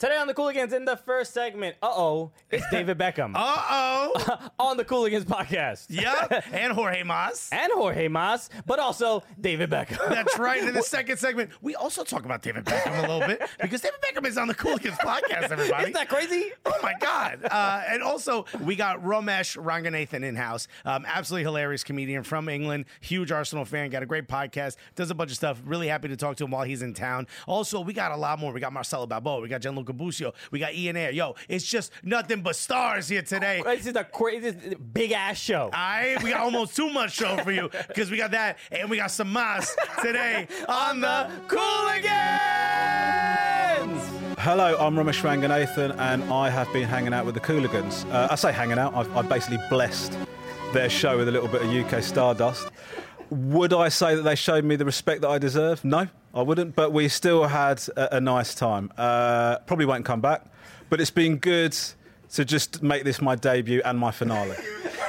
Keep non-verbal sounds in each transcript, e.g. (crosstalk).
Today on the Cooligans, in the first segment, uh oh, it's David Beckham (laughs) Uh oh. (laughs) on the Cooligans podcast. yep. (laughs) And Jorge Mas. And Jorge Mas, but also David Beckham. That's right. In the second segment, we also talk about David Beckham a little bit because David Beckham is on the Cooligans podcast, everybody. Isn't that crazy? Oh my God. Uh, and also, we got Romesh Ranganathan in house. Um, absolutely hilarious comedian from England, huge Arsenal fan, got a great podcast, does a bunch of stuff. Really happy to talk to him while he's in town. Also, we got a lot more. We got Marcelo Balboa, we got Gianluca Busio, we got Ian Ayre. Yo, it's just nothing but stars here today. This is a crazy, big ass show. I we got almost too much show for you because we got that and we got some mas today (laughs) on the Cooligans. Hello, I'm Romesh Ranganathan, and I have been hanging out with the Cooligans. Uh, I say hanging out, I've, I've basically blessed their show with a little bit of UK stardust. Would I say that they showed me the respect that I deserve? No, I wouldn't, but we still had a, a nice time. Uh, probably won't come back, but it's been good to just make this my debut and my finale. (laughs)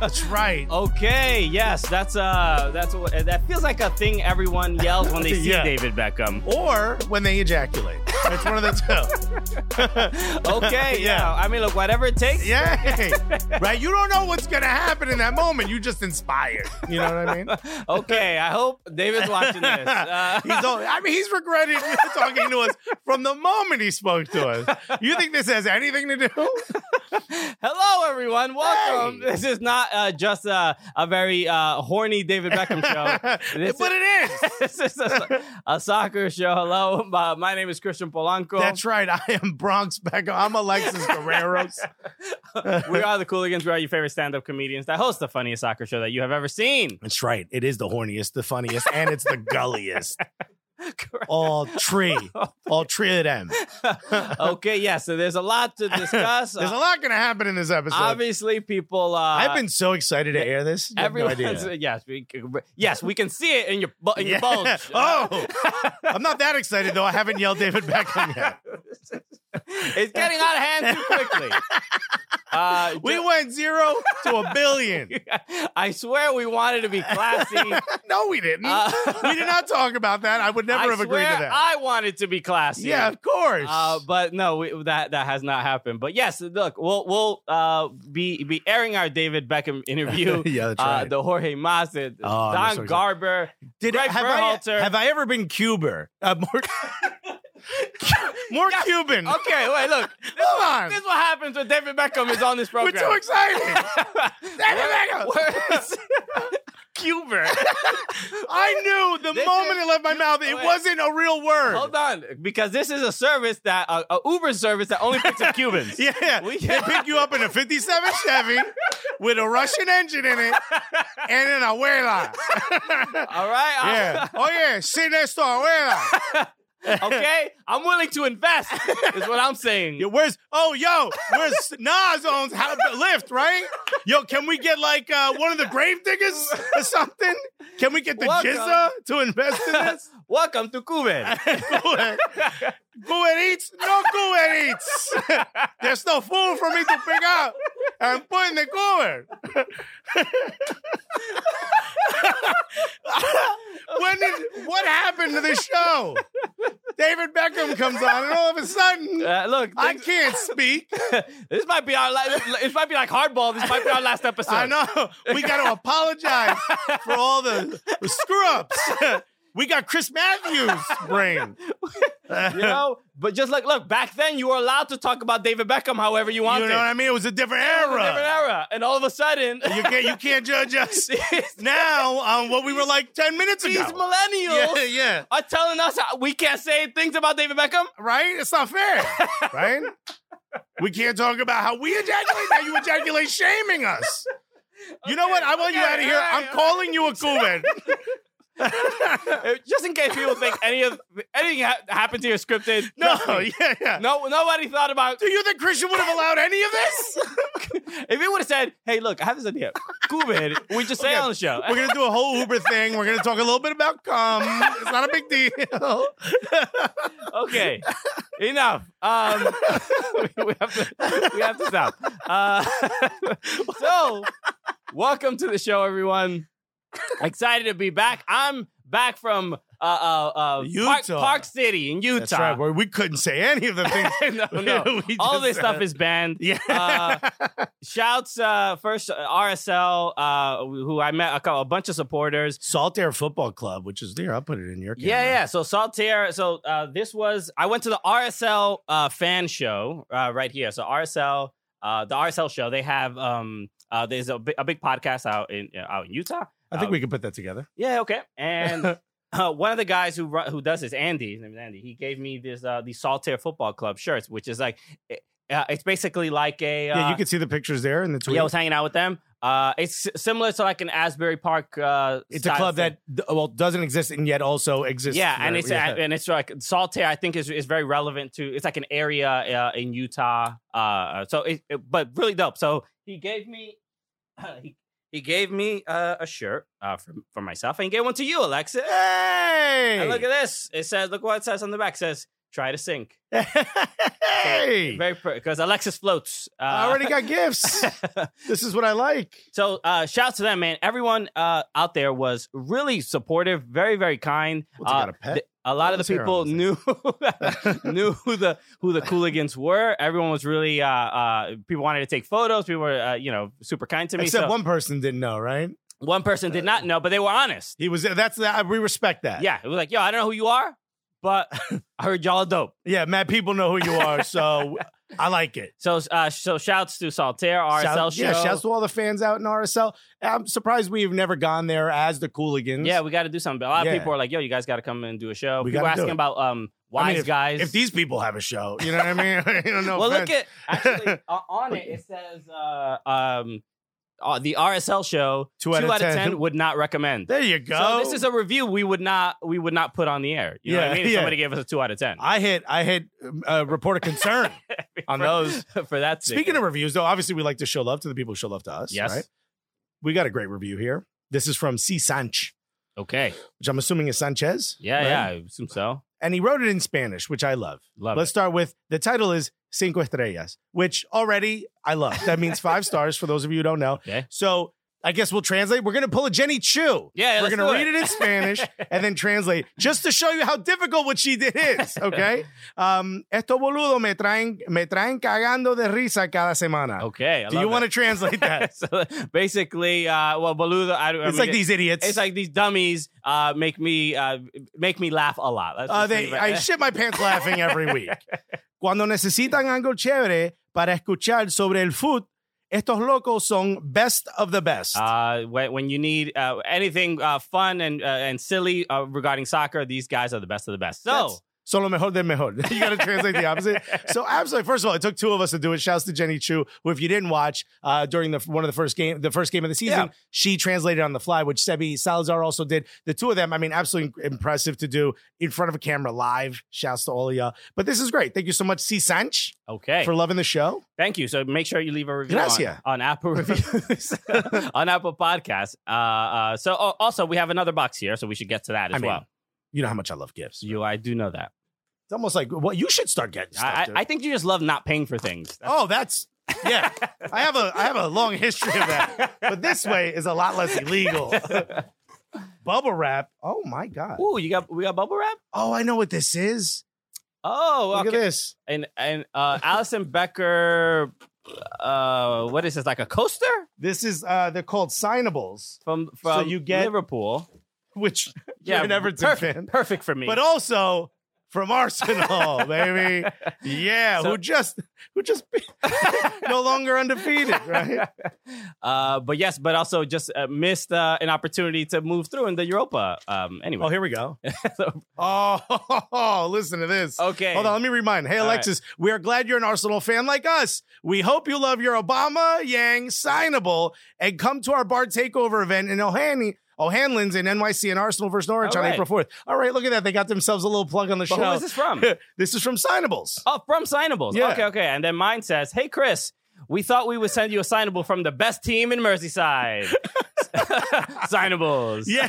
That's right. Okay, yes, that's uh, that's what that feels like a thing everyone yells when they (laughs) see Yeah. David Beckham. Or when they ejaculate. It's one of the two. (laughs) Okay, (laughs) yeah. Yeah. I mean, look, whatever it takes. Yeah. right? You don't know what's going to happen in that moment. You just inspired. You know what I mean? Okay, I hope David's watching this. Uh, he's all, I mean, he's regretting talking to us from the moment he spoke to us. You think this has anything to do? hello, everyone. Welcome. Hey. This is not uh, just a, a very uh, horny David Beckham show. (laughs) This but it is. (laughs) this is a, a soccer show. Hello, my, my name is Christian Polanco. That's right. I am Bronx Beckham. I'm Alexis Guerreros. (laughs) we are the Cooligans. We are your favorite stand-up comedians that host the funniest soccer show that you have ever seen. That's right. It is the horniest, the funniest, and it's the gulliest. All three. (laughs) All three of them. (laughs) okay, yeah. So there's a lot to discuss. (laughs) There's a lot going to happen in this episode. Obviously, people. Uh, I've been so excited to air this. Have no yes, we, yes, we can see it in your in your Yeah. bones. Oh, I'm not that excited though. I haven't yelled David Beckham yet. It's getting out of hand too quickly. (laughs) Uh, We ju- went zero to a billion. (laughs) I swear we wanted to be classy. (laughs) no, we didn't. Uh, we did not talk about that. I would never I have agreed to that. I wanted to be classy. yeah, of course. Uh, but no, we, that that has not happened. But yes, look, we'll we'll uh, be be airing our David Beckham interview. Yeah, that's uh, right. the Jorge Mas, Oh, Don so. Garber, Did Gregg have Berhalter. I, have I ever been Cuban? (laughs) More more Cuban. Okay, wait, look. (laughs) This, Hold on. this is what happens when David Beckham is on this program. We're too excited. (laughs) David Beckham. Cuber? I knew the This moment is- it left my mouth, it wait. wasn't a real word. Hold on, because this is a service that uh, a Uber service that only picks up Cubans. Yeah, We- they pick you up in a 57 Chevy with a Russian engine in it and an abuela. All right. Yeah. Oh, yeah. Sit next to abuela. (laughs) okay. I'm willing to invest. Is what I'm saying. Yo, where's, oh, yo, where's Nas owns how, Lyft, right? Yo, can we get like uh, one of the grave diggers or something? Can we get the Welcome. Jizza to invest in this? (laughs) Welcome to Cuban. (laughs) Cuban Eats? No Cuban Eats. (laughs) There's no food for me to pick up and put in the Cuban. (laughs) when did, what happened to the show? David Beckham comes on, and all of a sudden, Uh, look, I can't speak. (laughs) this might be our. La- this might be like hardball. This might be our last episode. I know. We got to apologize for all the, the screw ups. We got Chris Matthews' (laughs) brain. (laughs) You know, but just like look, back then you were allowed to talk about David Beckham however you wanted. You know what I mean? It was a different was a era. different era, and all of a sudden, You can't you can't judge us (laughs) now on what we were like ten minutes ago. these millennials Yeah, yeah. are telling us we can't say things about David Beckham. Right? It's not fair. right? We can't talk about how we ejaculate. Now you ejaculate shaming us. You know what? I want you out of here. right, I'm all calling you a Cuban. (laughs) Just in case people think any of anything ha- happened to your scripted. No, (laughs) yeah, yeah. No, nobody thought about. Do you think Christian would have allowed any of this? (laughs) If he would have said, "Hey, look, I have this idea," cool, man. We just say it Okay, on the show. We're gonna do a whole Uber thing. We're gonna talk a little bit about cum. It's not a big deal. okay, enough. Um, we, we have to we have to stop. Uh, so, welcome to the show, everyone. (laughs) Excited to be back. I'm back from uh, uh, uh, Park, Utah. Park City in Utah. That's right. Boy, we couldn't say any of the (laughs) things. no, no. (laughs) we All just this stuff said. is banned. Yeah. Uh, shouts uh, first uh, RSL, uh, who I met a, couple, a bunch of supporters. Saltair Football Club, which is there. I'll put it in your camera. Yeah, yeah. So Saltair. So uh, this was I went to the RSL uh, fan show uh, right here. So RSL, uh, the RSL show. They have um, uh, there's a, bi- a big podcast out in uh, out in Utah. I think Uh, we can put that together. Yeah, okay. And (laughs) uh, one of the guys who who does this, Andy, his name is Andy. He gave me this uh, these Saltair Football Club shirts, which is like it- uh, it's basically like a uh, yeah, you can see the pictures there in the tweet. yeah. I was hanging out with them. Uh, it's similar to like an Asbury Park. Uh, it's a club thing. that well doesn't exist and yet also exists. yeah, and it's Yeah. and it's like Saltair. I think is is very relevant to. It's like an area uh, in Utah. Uh, so it, it- but really dope. So he gave me, (clears throat) he, he gave me uh, a shirt uh, for for myself, and he gave one to you, Alexis. Hey, And look at this. It says, look what it says on the back. It says, try to sink. (laughs) hey, Very because Alexis floats. Uh, I already got gifts. (laughs) this is what I like. so uh, shout to them, man. Everyone uh, out there was really supportive, very, very kind. What's it got, Uh, a pet? th- a lot of the people knew (laughs) (laughs) knew who the who the Cooligans were. Everyone was really uh, uh, people wanted to take photos. People were uh, you know super kind to me. Except so one person didn't know, right? one person did not know, but they were honest. He was. That's that. We respect that. Yeah, it was like, yo, I don't know who you are, but (laughs) I heard y'all are dope. yeah. Matt, people know who you are, so I like it. So, uh, so shouts to Saltair RSL Shout- show. Yeah, shouts to all the fans out in RSL. I'm surprised we've never gone there as the Cooligans. Yeah, we got to do something. A lot Yeah. of people are like, "Yo, you guys got to come and do a show." We people asking about um wise I mean, if, guys. If these people have a show, you know what I mean? (laughs) you know, no well, look at actually (laughs) uh, on it. It says uh, um uh, the RSL show Two out of 10. would not recommend. There you go. So this is a review we would not we would not put on the air. You know what Yeah, I mean? If yeah. somebody gave us a two out of ten. I hit. I hit. Uh, report a concern (laughs) on For- those. (laughs) for that. Speaking of reviews, though, obviously we like to show love to the people who show love to us. Yes. right? We got a great review here. This is from C. Sanch, okay, which I'm assuming is Sanchez. yeah, right? yeah, I assume so. And he wrote it in Spanish, which I love. Love Let's it. start with the title is Cinco Estrellas, which already I love. That means five (laughs) stars for those of you who don't know. Okay. So I guess we'll translate. We're going to pull a Jenny Chu. Yeah, We're going to read it. it in Spanish (laughs) and then translate just to show you how difficult what she did is. Okay. Um, Esto boludo me traen, me traen cagando de risa cada semana. Okay, I Do you want to translate that? (laughs) so basically, uh, well, Boluda, I, I It's mean, like it- these idiots. It's like these dummies uh, make me uh, make me laugh a lot. Uh, they, I shit my pants laughing every week. (laughs) Cuando necesitan algo chévere para escuchar sobre el foot, estos locos son best of the best. Uh, when, you need uh, anything uh, fun and uh, and silly uh, regarding soccer, these guys are the best of the best. So That's- Son lo mejor del mejor. (laughs) you got to translate the opposite. (laughs) So absolutely. First of all, it took two of us to do it. Shouts to Jenny Chu, who, if you didn't watch uh, during the one of the first game, the first game of the season, Yeah. she translated on the fly, which Sebi Salazar also did. The two of them, I mean, absolutely impressive to do in front of a camera live. Shouts to all of y'all. But this is great. Thank you so much, C. Sanch, okay, for loving the show. thank you. So make sure you leave a review Gracias. on, on Apple reviews (laughs) on Apple Podcasts. Uh, uh, so also we have another box here, so we should get to that as I mean, well. You know how much I love gifts. You, I do know that. It's almost like well, you should start getting stuff. I. I, think you just love not paying for things. That's- (laughs) oh, that's yeah. I have a I have a long history of that, but this way is a lot less illegal. (laughs) Bubble wrap. Oh my god. Ooh, you got we got bubble wrap. Oh, I know what this is. Oh, Look okay. at this. and and uh Alisson Becker uh what is this like a coaster This is uh they're called signables, from So from you get- Liverpool (laughs) which yeah you're an Everton perfect, fan, perfect for me but also from Arsenal, (laughs) baby. Yeah, So- who just who just (laughs) no longer undefeated, right? (laughs) uh but yes but also just uh, missed uh, an opportunity to move through in the Europa um anyway Oh, here we go. So- Oh, listen to this. okay Hold on, let me remind. Hey, All right. Alexis, we are glad you're an Arsenal fan like us. We hope you love your Aubameyang signable and come to our bar takeover event in Ohani O'Hanlon's in NYC and Arsenal versus Norwich All on right. April 4th. All right, look at that. They got themselves a little plug on the But show. who is this from? (laughs) this is from Signables. Oh, from signables. Yeah. Okay, okay. And then mine says, "Hey, Chris." We thought we would send you a signable from the best team in Merseyside. (laughs) signables. Yeah,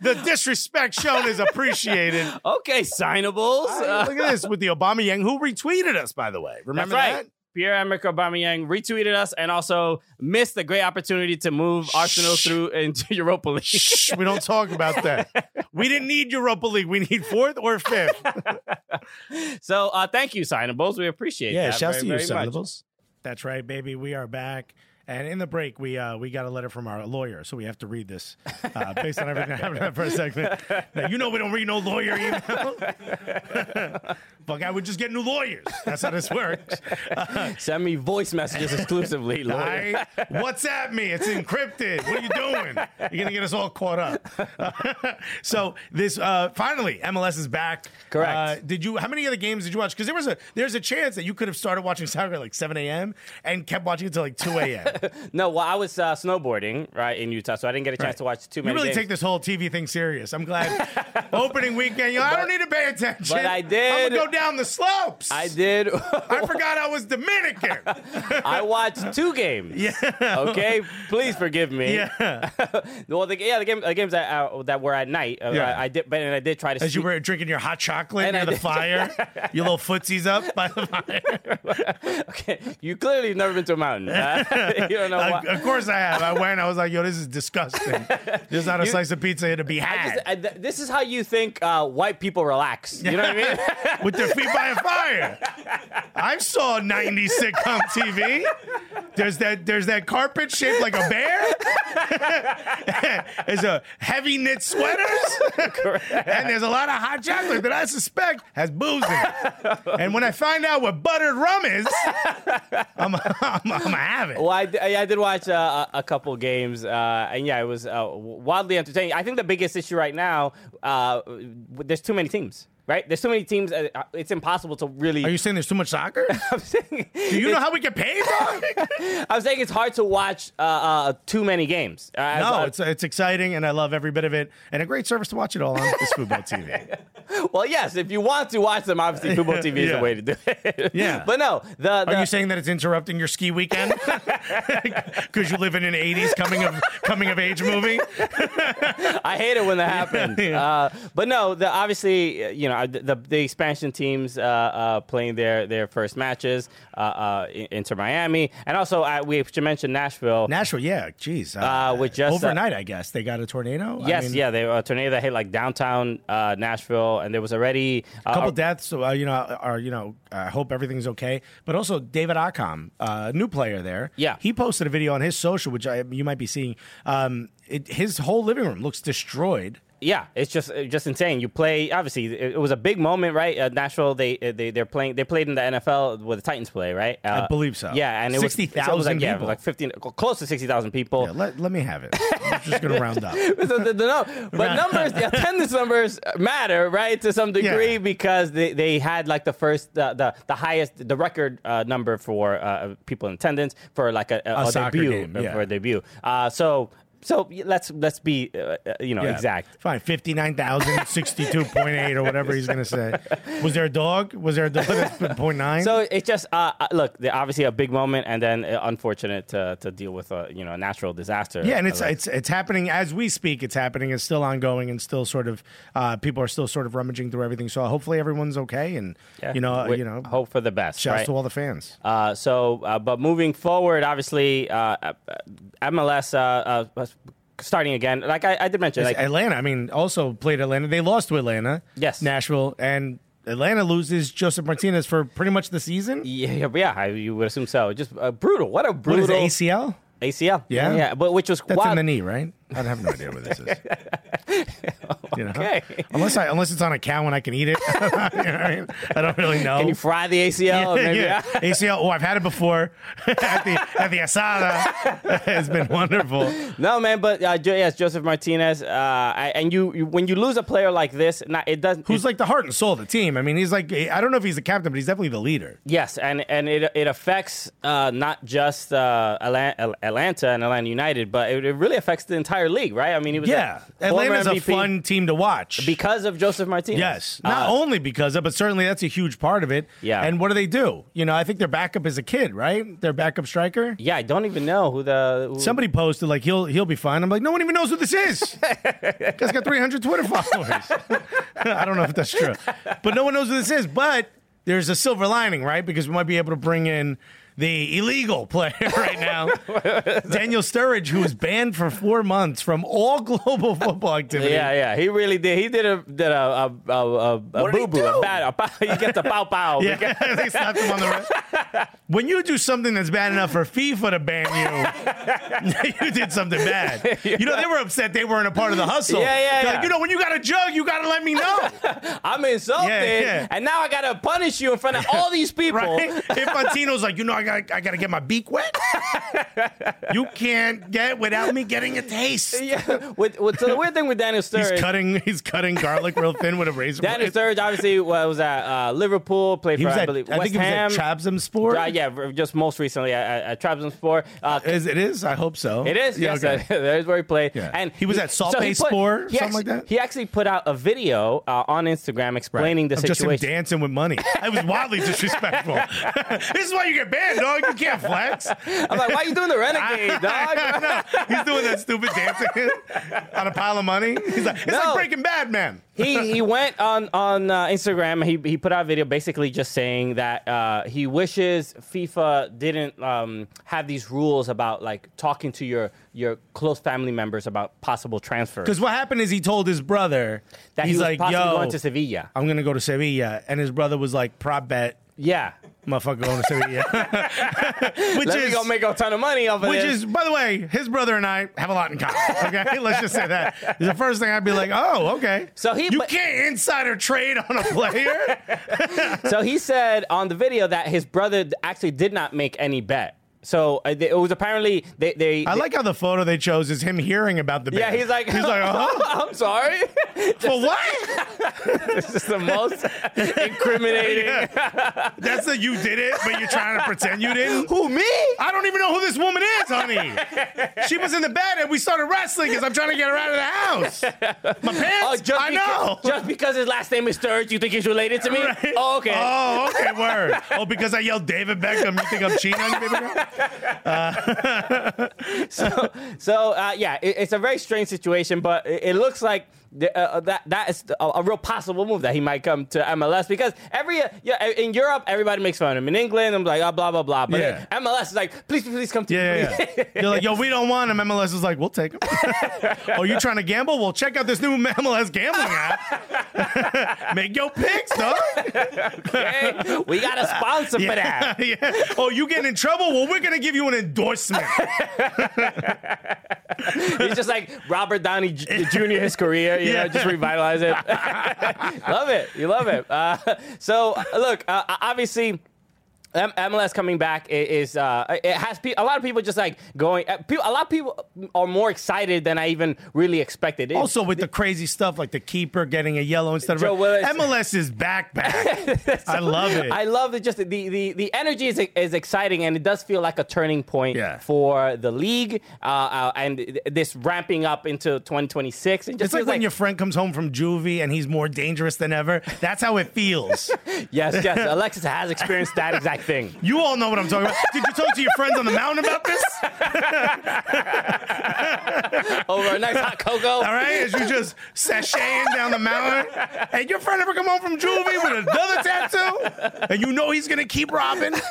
the disrespect shown is appreciated. (laughs) Okay, signables. Uh, Look at this with the Aubameyang, who retweeted us, by the way. Remember That's right. that? Pierre-Emerick Aubameyang retweeted us and also missed the great opportunity to move Arsenal through into (laughs) Europa League. Shh, we don't talk about that. We didn't need Europa League. We need fourth or fifth. (laughs) so uh, thank you, signables. We appreciate Yeah, that. shouts very, to you, very. Signables. That's right, baby. We are back. And in the break, we uh, we got a letter from our lawyer, so we have to read this uh, based on everything that happened for a segment. Now, you know we don't read no lawyer email. Fuck, I would just get new lawyers. That's how this works. Send me voice messages exclusively, (laughs) lawyer. right? WhatsApp me. It's encrypted. What are you doing? You're gonna get us all caught up. (laughs) so this uh, finally, MLS is back. Correct. Uh, did you? How many other games did you watch? Because there was a there's a chance that you could have started watching soccer at like 7 a.m. and kept watching until like 2 a.m. (laughs) No, well, I was uh, snowboarding right in Utah, so I didn't get a chance Right. to watch too many. You really games. take this whole TV thing serious. I'm glad. (laughs) Opening weekend, you know, I don't need to pay attention. but I I'm did. gonna go down the slopes. I did. (laughs) I forgot I was Dominican. I watched two games. yeah. Okay, please forgive me. Yeah. well, the, yeah, the, game, the games that uh, that were at night. Uh, Yeah. I, I did, but and I did try to. As you were drinking your hot chocolate And near I the did. fire, your little footsies up by the fire. okay, you clearly have never been to a mountain. Uh, (laughs) you don't know of course I have. I went. I was like, "Yo, this is disgusting. There's not a (laughs) You- sit's of pizza here to be I had just, I, th- this is how you think uh, white people relax. You know what I mean? (laughs) with their feet by a fire." I saw '90s sitcom TV. There's that. There's that carpet shaped like a bear. (laughs) there's a heavy knit sweaters, and there's a lot of hot chocolate that I suspect has booze in it. And when I find out what buttered rum is, I'm, I'm, I'm gonna have it. Well, I, I did watch uh, a a couple games, uh, and yeah, it was uh, wildly entertaining. I think the biggest issue right now, uh, there's too many teams. Right? There's so many teams. Uh, it's impossible to really. Are you saying there's too much soccer? (laughs) I'm saying, Do you know how we get paid? (laughs) I'm saying it's hard to watch uh, uh, too many games. Uh, No, uh, it's it's exciting, and I love every bit of it, and a great service to watch it all on Fubo TV. (laughs) well, yes. If you want to watch them, obviously, Fubo TV is Yeah. the way to do it. Yeah. but no, the, Are you saying that it's interrupting your ski weekend because you live in an '80s coming of coming of age movie? I hate it when that happens. Uh, but no, the, obviously, uh, you know, the, the, the expansion teams uh, uh, playing their, their first matches, uh, uh, in- Miami, and also uh, we should mention Nashville. Nashville, yeah, geez, Uh, with just, uh, overnight, I guess they got a tornado. I Yes, mean, yeah, they a tornado that hit like downtown uh, Nashville, and there was already uh, A couple uh, deaths, so, uh, you know, are you know, I hope everything's okay. But also, David Accam, uh, new player there. Yeah. he posted a video on his social, which I, you might be seeing. Um, it, his whole living room looks destroyed. Yeah, it's just just insane. You play obviously it, it was a big moment, right? Uh, Nashville they they they're playing they played in the NFL where the Titans play, right? Uh, I believe so. Yeah, and it was, 60,000 like, yeah, people. like fifteen, close to sixty thousand people. Yeah, let, let me have it. I'm just gonna round up. (laughs) So the- the no- but numbers, the attendance numbers matter, right, to some degree Yeah. because they, they had like the first, uh, the the highest, the record uh, number for uh, people in attendance for like a, a, A a debut game, uh, yeah. for a debut. Uh, so so let's let's be uh, uh, you know Yeah. exact. Fine, 59,062.8 (laughs) or whatever he's going to say. (laughs) Was there a dog? Was there a dog that's been 0.9? So it's just uh, uh, look, obviously a big moment, and then uh, unfortunate to, to deal with a you know a natural disaster. yeah, and it's it's it's happening as we speak. It's happening. It's still ongoing, and still sort of uh, people are still sort of rummaging through everything. So hopefully everyone's okay, and yeah, you know, we you know, hope for the best. shouts right? to all the fans. Uh, so, uh, but moving forward, obviously, MLS uh, uh, starting again. Like I, I did mention, like Atlanta, I mean, also played Atlanta. They lost to Atlanta. Yes. Nashville and Atlanta loses Josef Martinez for pretty much the season. yeah, yeah, I, you would assume so. Just uh, brutal. What a brutal is it, ACL? ACL. Yeah? yeah, but which was That's wild. in the knee, right? I have no idea what this is. (laughs) You know? Okay. Unless I unless it's on a cow and I can eat it. (laughs) You know what I, mean? I don't really know. Can you fry the ACL? (laughs) Maybe- yeah. ACL. Oh, I've had it before at the at the asada. it's been wonderful. No, man, but uh, yes, Josef Martinez. Uh, I, and you, you, when you lose a player like this, not, it doesn't. Who's like the heart and soul of the team? I mean, he's like I don't know if he's the captain, but he's definitely the leader. Yes, and and it it affects uh, not just uh, Atlanta, Atlanta and Atlanta United, but it, it really affects the entire entire league, right? I mean, he was Yeah, a former Atlanta's a fun team to watch. because of Josef Martinez. Yes, not Uh, only because of, but certainly that's a huge part of it. Yeah. And what do they do? You know, I think their backup is a kid, right? Their backup striker. yeah, I don't even know who the who, Somebody posted like he'll he'll be fine. I'm like, no one even knows who this is. (laughs) Guy's got 300 Twitter followers. (laughs) I don't know if that's true, but no one knows who this is. But there's a silver lining, right? Because we might be able to bring in the illegal player (laughs) right now, (laughs) Daniel Sturridge, who was banned for four months from all (laughs) global football activity. Yeah, yeah, he really did. He did a did a a a, a, a What did he boo boo, a bad. A, pow- he gets a pow pow. Yeah, they slapped him on the wrist. When you do something that's bad enough for FIFA to ban you, you did something bad. You know, they were upset they weren't a part of the hustle. Yeah, yeah, yeah. Like, you know, when you got a jug, you got to let me know, I'm insulted, Yeah, yeah. and now I gotta punish you in front of all these people. right? Infantino's like, you know, I got, I got to get my beak wet. (laughs) you can't get without me getting a taste. (laughs) Yeah. With, with, so the weird thing with Daniel Sturridge, He's cutting, he's cutting garlic real thin with a razor. Daniel. Sturridge obviously was was at uh, Liverpool, played He for was I at, believe I West think he Ham. was at Trabzonspor. Uh, yeah, just most recently at, at, at Trabzonspor. Uh, Is it is? I hope so. It is, Yeah, yes. okay. uh, (laughs) There's where he played. Yeah. And He was at Salt he Bay he something actually- like that? He actually put out a video uh, on Instagram explaining the Of just him dancing with money. It was wildly disrespectful. this is why you get banned, dog. You can't flex. I'm like, why are you doing the renegade, (laughs) dog? no, he's doing that stupid dancing (laughs) on a pile of money. He's like, it's No. like Breaking Bad, man. he he went on on uh, Instagram. He he put out a video basically just saying that uh, he wishes FIFA didn't um, have these rules about like talking to your your close family members about possible transfers. Because what happened is he told his brother That he's he was like, possibly "Yo, going to Sevilla. I'm gonna go to Sevilla," and his brother was like, "Prop bet, Yeah, motherfucker, going to say Sevilla." which let is gonna make a ton of money off of Which this. is, by the way, his brother and I have a lot in common. Okay, (laughs) let's just say that. The first thing I'd be like, "Oh, okay." So he- you but- can't insider trade on a player. (laughs) so he said on the video that his brother actually did not make any bet. So uh, they- it was apparently they they. I like how the photo they chose is him hearing about the. Yeah, he's like, he's like, oh, (laughs) I'm sorry. (laughs) for what? (laughs) this is the most incriminating. That's the you did it, but you're trying to pretend you didn't. Who me? I don't even know who this woman is, honey. She was in the bed and we started wrestling because I'm trying to get her out of the house. My pants? Oh, just I know. Just because his last name is Sturridge, you think he's related to me? Right? Oh, okay. Oh, okay, word. Oh, because I yelled David Beckham, you think I'm cheating on you, baby girl? (laughs) so, so uh, yeah, it, it's a very strange situation, but it, it looks like the, uh, that that is a, a real possible move that he might come to MLS because every uh, yeah in Europe everybody makes fun of him. In England, I'm like oh, blah blah blah, but Yeah. MLS is like please please, come to Yeah, me. yeah. (laughs) You're like, yo, we don't want him. MLS is like, we'll take him. (laughs) oh, you trying to gamble? Well, check out this new (laughs) MLS gambling app. Make your picks, dog. Okay? We got a sponsor for that. yeah. Oh, you getting in trouble? Well, we're gonna give you an endorsement. He's just like Robert Downey J- Jr. His career, you Yeah. know, just revitalize it. (laughs) (laughs) love it, you love it. Uh, so look, uh, obviously. M- MLS coming back is uh, it has pe- a lot of people just like going. Uh, a lot of people are more excited than I even really expected. It- Also, with the crazy stuff like the keeper getting a yellow instead of Joe. Willis. MLS is back back. (laughs) I love it. I love it. Just the, the the energy is is exciting, and it does feel like a turning point Yeah. for the league, uh, uh, and this ramping up into 2026. It just it's like when your friend comes home from juvie and he's more dangerous than ever. That's how it feels. (laughs) Yes, yes. Alexis has experienced that exact thing. You all know what I'm talking about. Did you talk to your friends on the mountain about this? (laughs) Over a nice hot cocoa. All right, as you just sashaying down the mountain, and your friend ever come home from juvie with another tattoo, and you know he's gonna keep robbing. (laughs)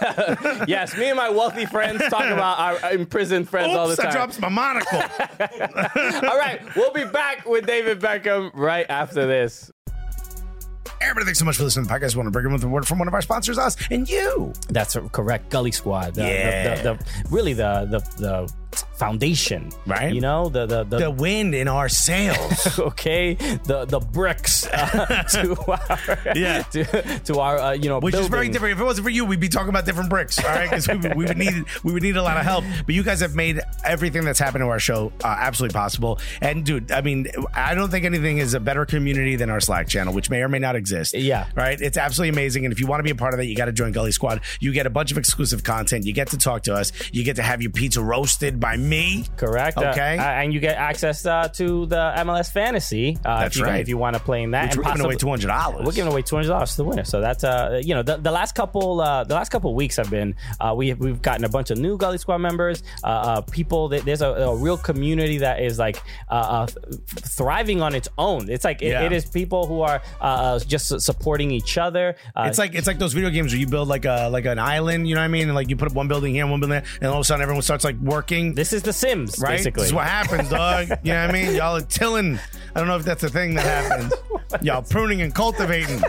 Yes, me and my wealthy friends talk about our imprisoned friends all the Oops, I drops my monocle. (laughs) all right, we'll be back with David Beckham right after this. Everybody, thanks so much for listening to the podcast. I want to bring in with a word from one of our sponsors, us and you. That's correct. Gully Squad. The, Yeah. the, the, the, really the, the, the foundation. Right. You know, the, the, the, The wind in our sails. (laughs) okay, the the bricks uh, (laughs) to our Yeah. to, to our uh, you know Which is very different. If it wasn't for you, we'd be talking about different bricks, all right? Because we, would- we would need we would need a lot of help. But you guys have made everything that's happened to our show uh, absolutely possible. And dude, I mean, I don't think anything is a better community than our Slack channel, which may or may not exist. Yeah. right. It's absolutely amazing. And if you want to be a part of that, you got to join Gully Squad. You get a bunch of exclusive content. You get to talk to us. You get to have your pizza roasted by by me. Correct. Uh, Okay. uh, and you get access uh, to the MLS Fantasy. Uh, That's if you, right. If you want to play in that, we're giving away two hundred dollars. We're giving away two hundred dollars to the winner. So that's uh, you know, the, the last couple uh, the last couple weeks have been uh, we we've gotten a bunch of new Gully Squad members, uh, uh people. That, there's a, a real community that is like uh, uh, thriving on its own. It's like it- Yeah. it is people who are just supporting each other. Uh, It's like it's like those video games where you build like a like an island, you know what I mean? And like you put up one building here, one building there, and all of a sudden everyone starts like working. This is The Sims, right? basically. This is what happens, dog. you know what I mean? Y'all are tilling. I don't know if that's a thing that happens. (laughs) Y'all pruning and cultivating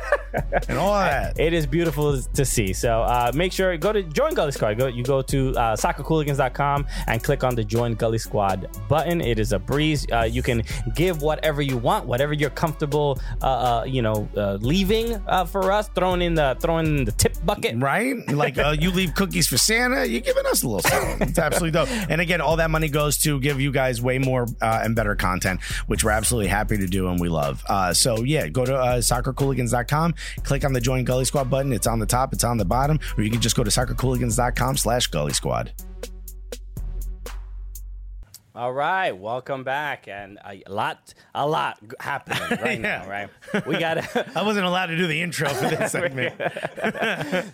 and all that. It is beautiful to see. So uh, make sure go to join Gully Squad. Go you go to uh, soccercooligans.com and click on the join Gully Squad button. It is a breeze. Uh, you can give whatever you want, whatever you're comfortable. Uh, uh, you know, uh, leaving uh, for us, throwing in the throwing in the tip bucket. Right? Like uh, you leave cookies for Santa, you're giving us a little something. It's absolutely dope. And again, all that money goes to give you guys way more uh, and better content, which we're absolutely happy to do and we love. Uh, so yeah, go to uh, soccercooligans.com, click on the join Gully Squad button. It's on the top, it's on the bottom, or you can just go to soccercooligans.com slash Gully Squad. All right, welcome back, and a lot, a lot happening (laughs) right Yeah. now. Right, we got. (laughs) I wasn't allowed to do the intro for this (laughs) segment.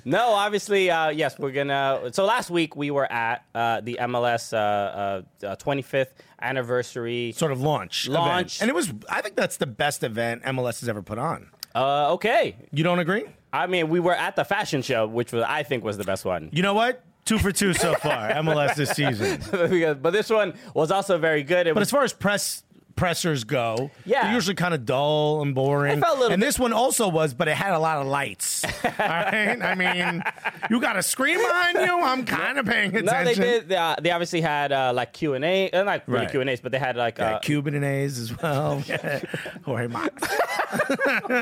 No, obviously, uh, yes, we're gonna. So last week we were at uh, the MLS uh, uh, 25th anniversary. sort of launch. Launch. event. And it was, I think that's the best event MLS has ever put on. Uh, okay, You don't agree? I mean, we were at the fashion show, which was I think was the best one. You know what? Two for two so far, (laughs) MLS this season. But this one was also very good. It But was as far as press pressers go, Yeah. they're usually kind of dull and boring. It felt a little and bit- this one also was, but it had a lot of lights. (laughs) Right, I mean, you got a screen behind you. I'm kind of paying attention. no, they did. They, uh, they obviously had uh, like Q and A, uh, not really Right. Q and A's, but they had like Yeah, uh, Cuban and A's as well. (laughs) (laughs) Jorge Mas.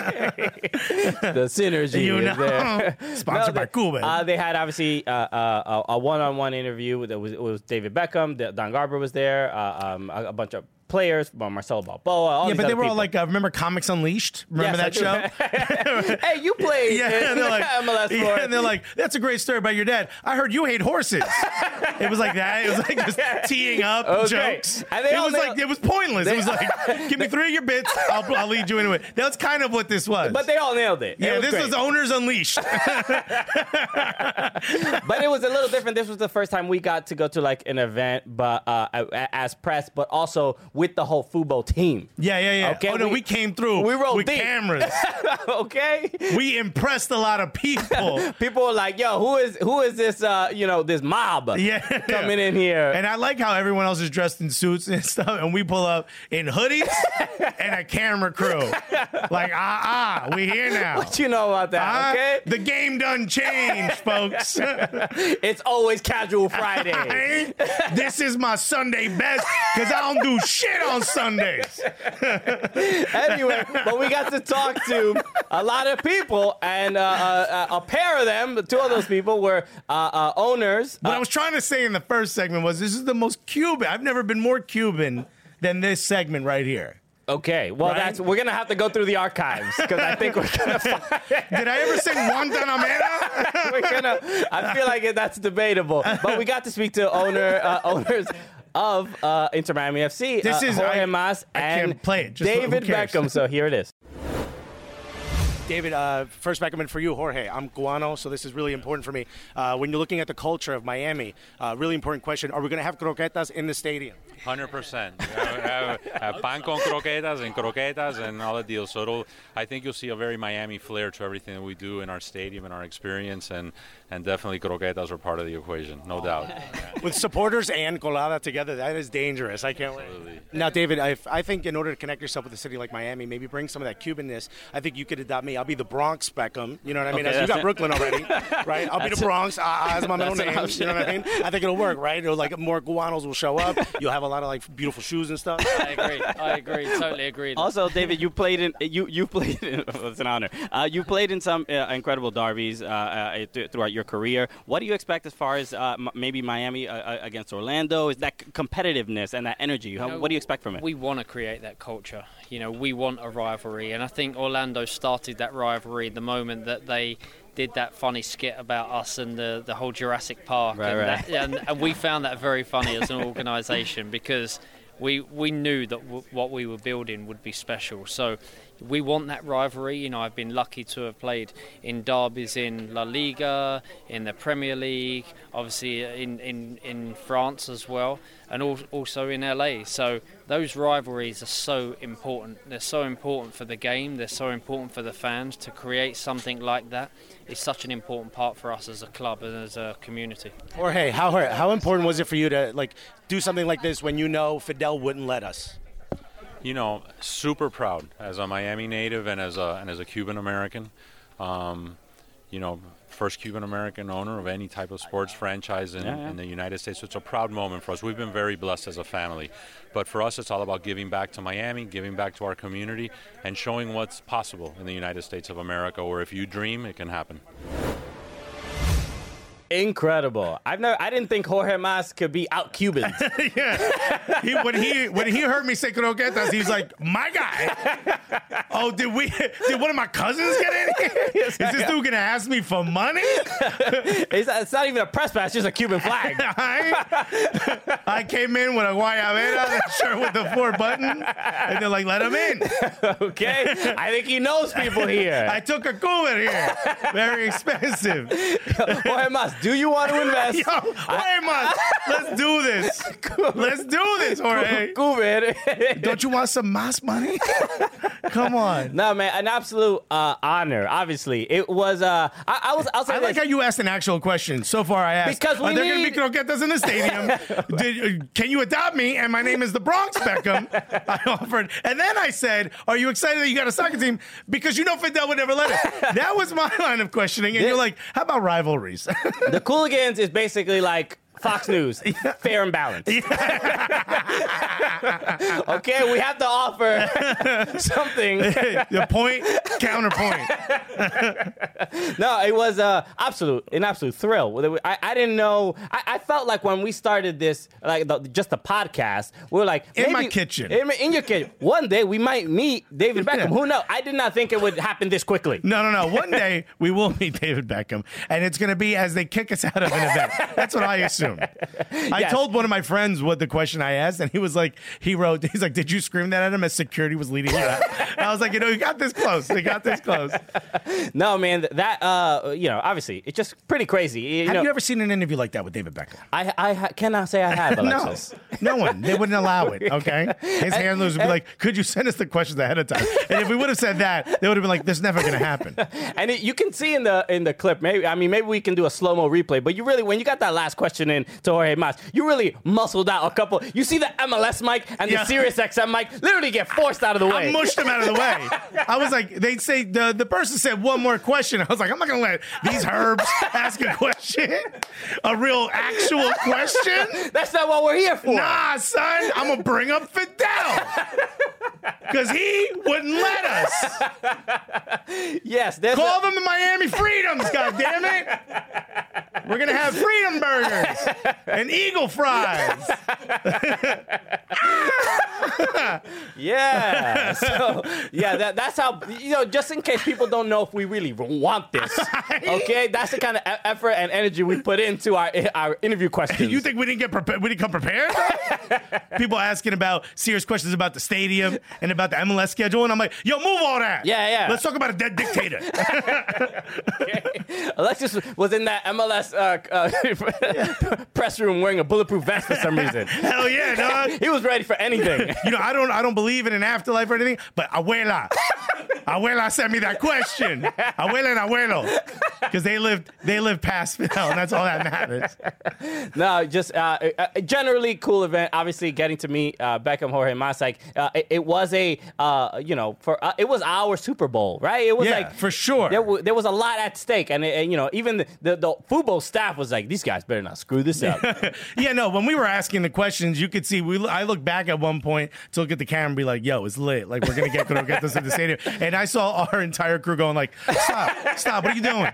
the synergy. You is know, there. sponsored No, by they- Cuban. Uh, they had obviously uh, uh, a one-on-one interview. That was it was David Beckham. Don Garber was there. Uh, um, a, a bunch of players, uh, Marcelo Balboa. All yeah, but they were all like, uh, remember Comics Unleashed? Remember Yes, that show? (laughs) hey, you played (laughs) Yeah, and they're like, (laughs) MLS yeah, and they're like, that's a great story about your dad. I heard you hate horses. it was like that. It was like just teeing up Okay. jokes. And they it was like it was pointless. They- it was like, give me three of your bits. I'll, I'll lead you into it. That's kind of what this was. but they all nailed it. It yeah, was this great. was Owners Unleashed. but it was a little different. This was the first time we got to go to like an event, but uh, as press, but also with the whole Fubo team. yeah, yeah, yeah. Okay, oh no, we- we, came through. we rolled with deep. cameras. (laughs) okay. we impressed a lot of people. (laughs) People were like, "Yo, who is who is this? Uh, you know, this mob (laughs) Yeah, coming in here." And I like how everyone else is dressed in suits and stuff, and we pull up in hoodies and a camera crew. Like, ah, ah, we here now. what you know about that? Ah, okay, The game done changed, folks. it's always casual Friday. this is my Sunday best because I don't do shit on Sundays. (laughs) anyway, but we got to talk to a lot of people, and uh, uh, uh, a pair of them, two of those people were uh, uh, owners. What I was trying to say in the first segment was this is the most Cuban. I've never been more Cuban than this segment right here. Okay, well, Right? that's we're gonna have to go through the archives because I think we're gonna (laughs) find. Did I ever say Guantanamera? (laughs) we're gonna. I feel like that's debatable, but we got to speak to owner uh, owners. Of uh, Inter Miami FC, This uh, is- Jorge I- Mas I and can't play it, just David? Beckham. So here it is. David, uh, first recommend for you, Jorge. I'm Guano, so this is really important for me. Uh, when you're looking at the culture of Miami, uh, really important question: Are we going to have croquetas in the stadium? Hundred percent. Pan con croquetas and croquetas and all the deals. So it'll, I think you'll see a very Miami flair to everything that we do in our stadium and our experience, and and definitely croquetas are part of the equation, no doubt. (laughs) With supporters and colada together, that is dangerous. I can't Absolutely. wait. Now, David, I, I think in order to connect yourself with a city like Miami, maybe bring some of that Cubanness. I think you could adopt me. I'll be the Bronx Beckham. You know what I mean? Okay, you that's got it. Brooklyn already, (laughs) right? I'll be the Bronx. Uh, uh, as my middle name. You know what I mean? I think it'll work, right? It'll, like more guanos will show up. (laughs) You'll have a lot of like beautiful shoes and stuff. I agree. I agree. Totally agree. Also, David, you played in you you played. In, it's an honor. Uh, you played in some uh, incredible derbies uh, uh, throughout your career. What do you expect as far as uh, m- maybe Miami uh, uh, against Orlando? Is that c- competitiveness and that energy? How, know, what do you expect from it? We want to create that culture. You know, we want a rivalry, and I think Orlando started that rivalry the moment that they did that funny skit about us and the the whole Jurassic Park, Right, and, right. That, and, and we found that very funny as an organisation because we we knew that w- what we were building would be special. So we want that rivalry. You know, I've been lucky to have played in derbies in La Liga, in the Premier League, obviously in in, in France as well, and also in LA. So those rivalries are so important. They're so important for the game. They're so important for the fans to create something like that is such an important part for us as a club and as a community. Jorge, how how important was it for you to like do something like this when you know Fidel wouldn't let us? You know, super proud as a Miami native and as a and as a Cuban American. Um, you know, first Cuban American owner of any type of sports franchise in, Yeah, yeah. in the United States. So it's a proud moment for us. We've been very blessed as a family. But for us, it's all about giving back to Miami, giving back to our community, and showing what's possible in the United States of America, where if you dream, it can happen. Incredible. I've never. I didn't think Jorge Mas could be out Cubans. (laughs) yeah. He, when he when he heard me say croquetas, he was like, "My guy." Oh, did we? Did one of my cousins get in here? (laughs) Is this dude gonna ask me for money? (laughs) it's, it's not even a press pass; it's just a Cuban flag. I, I came in with a guayabera shirt with the four buttons, and they're like, "Let him in." okay, I think he knows people here. I took a Cuban here, very expensive. Jorge Mas, do you want to (laughs) invest? Yo, wait, man, let's do this. (laughs) Let's do this, Jorge. Cuban. (laughs) Don't you want some mas money? Come on. No, man, an absolute uh, honor. Obviously, it was. Uh, I, I was. I'll say I like this. how you asked an actual question. So far, I asked, Because we are there going to be croquetas in the stadium? Did, uh, can you adopt me? And my name is the Bronx Beckham. I offered. And then I said, are you excited that you got a soccer team? Because you know Fidel would never let us. That was my line of questioning. And Yeah. you're like, how about rivalries? The Cooligans is basically like Fox News, (laughs) fair and balanced. (laughs) okay, we have to offer (laughs) something. the point, counterpoint. No, it was uh, absolute an absolute thrill. I, I didn't know. I, I felt like when we started this, like the, just the podcast, we were like In my kitchen. In, in your kitchen. One day we might meet David Beckham. Who knows? I did not think it would happen this quickly. No, no, no. One day we will meet David Beckham, and it's going to be as they kick us out of an event. That's what I assume. (laughs) I Yes. told one of my friends what the question I asked, and he was like, he wrote, (laughs) he's like, did you scream that at him as security was leading you out? (laughs) I was like, you know, you got this close. You got this close. No, man, that uh, you know, obviously, it's just pretty crazy. You Have know, you ever seen an interview like that with David Beckham? I I ha- cannot say I have, No, Alexis. no one. They wouldn't allow it. Okay, his handlers would be like, "Could you send us the questions ahead of time?" And if we would have said that, they would have been like, "This is never going to happen." And it, you can see in the in the clip, maybe I mean maybe we can do a slow mo replay. But you really, when you got that last question in to Jorge Mas, you really muscled out a couple. You see the MLS mic and Yeah. the Sirius XM mic literally get forced out of the way. I mushed them out of the way. (laughs) I was like, they'd say the the person said one more question. I was like, I'm not going to let these herbs ask a question, a real actual question. That's not what we're here for. Nah, son, I'm gonna bring up Fidel because he wouldn't let us. Yes, there's Call a- them the Miami Freedoms, God damn it! We're gonna have freedom burgers (laughs) and eagle fries. (laughs) Yeah. So yeah, that, that's how you know. Just in case people don't know if we really want this, (laughs) okay? That's the kind of effort and energy we put into our our interview questions. You think we didn't get prepared? We didn't come prepared? People asking about serious questions about the stadium and about the MLS schedule, and I'm like, yo, move all that. Yeah, yeah. Let's talk about a dead dictator. Alexis was in that MLS uh, uh, (laughs) press room wearing a bulletproof vest for some reason. (laughs) Hell yeah, (laughs) dog. He was ready for anything. You know, I don't, I don't believe in an afterlife or anything, but abuela, abuela sent me that question. Abuela and abuelo, because they lived, they lived past Fidel, and that's all that matters. No, just uh, uh, generally cool event. Obviously, getting to meet uh, Beckham, Jorge Mas, like uh, it, it was a uh, you know for uh, it was our Super Bowl, right? It was Yeah, like for sure. There, w- there was a lot at stake, and, and you know even the, the the football staff was like, these guys better not screw this up. (laughs) Yeah, no. When we were asking the questions, you could see we. I looked back at one point to look at the camera and be like, "Yo, it's lit. Like we're gonna get gonna get this in the stadium." And I saw our entire crew going like, "Stop, stop! What are you doing?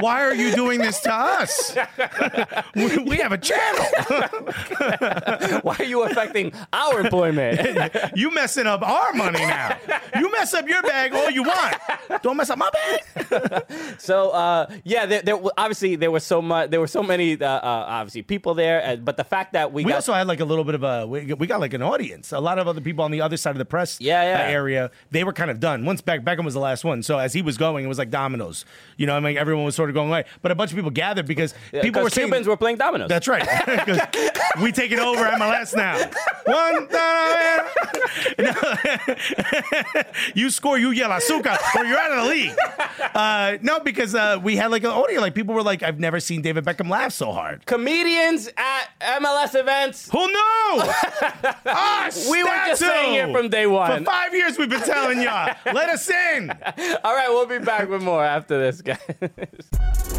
Why are you doing this to us? (laughs) we, we have a channel. (laughs) Why are you affecting our employment? you messing up our money now. You mess up your bag all you want. Don't mess up my bag. so uh, yeah, there, there obviously there was so much. There were so many uh, uh, obviously people there, uh, but the fact that we, We got also had like a little bit of a we, we got like an audience. A lot of other people on the other side of the press Yeah, yeah. uh, area. They were kind of done once Beck, Beckham was the last one. So as he was going, it was like dominoes. You know, I mean, everyone was sort of going away, but a bunch of people gathered because people were saying Cubans were playing dominoes. That's right. (laughs) we take it over MLS now. (laughs) One, (laughs) you score, you yell azúcar, or you're out of the league. Uh, no, because uh, we had like an audio. Like people were like, "I've never seen David Beckham laugh so hard." Comedians at MLS events. Who knew? us. (laughs) Ah, we were just saying it from day one. For five years, we've been telling y'all. Let us in. (laughs) All right, we'll be back with more after this, guys. (laughs)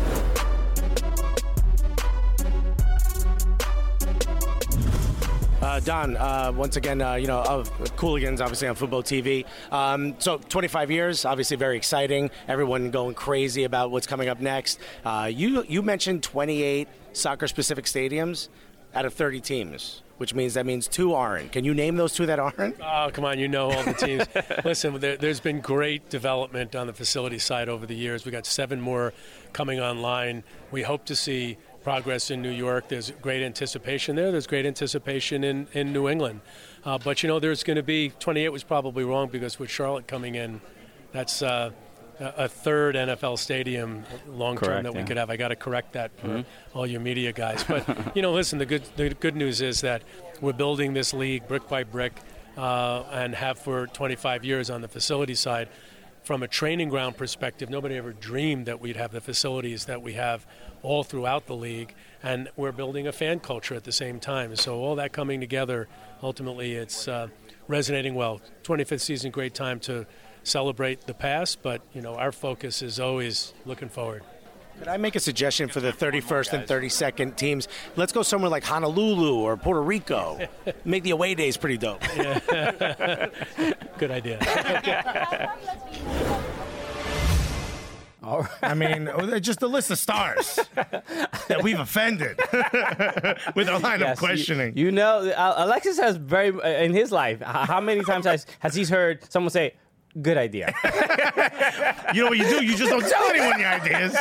Uh, Don, uh, once again, uh, you know, of Cooligans, obviously on Fubo TV. Um, so, 25 years, obviously very exciting. Everyone going crazy about what's coming up next. Uh, you you mentioned 28 soccer-specific stadiums out of 30 teams, which means that means two aren't. Can you name those two that aren't? Oh, come on, you know all the teams. (laughs) Listen, there, there's been great development on the facility side over the years. We got seven more coming online. We hope to see progress in New York. There's great anticipation there. There's great anticipation in, in New England. Uh, but, you know, there's going to be 28 was probably wrong because with Charlotte coming in, that's uh, a third NFL stadium long term that we yeah. could have. I got to correct that for all your media guys. But (laughs) you know, listen, the good the good news is that we're building this league brick by brick, uh, and have for 25 years on the facility side. From a training ground perspective, nobody ever dreamed that we'd have the facilities that we have all throughout the league, and we're building a fan culture at the same time. So all that coming together, ultimately, it's uh, resonating well. 25th season, great time to celebrate the past, but you know our focus is always looking forward. Could I make a suggestion for the 31st and 32nd teams? Let's go somewhere like Honolulu or Puerto Rico. (laughs) Make the away days pretty dope. (laughs) Good idea. (laughs) I mean, oh, just a list of stars that we've offended (laughs) with our line Yes, of questioning. You, you know, Alexis has very in his life. How many times has has he heard someone say, "Good idea"? (laughs) You know what you do? You just don't tell anyone your ideas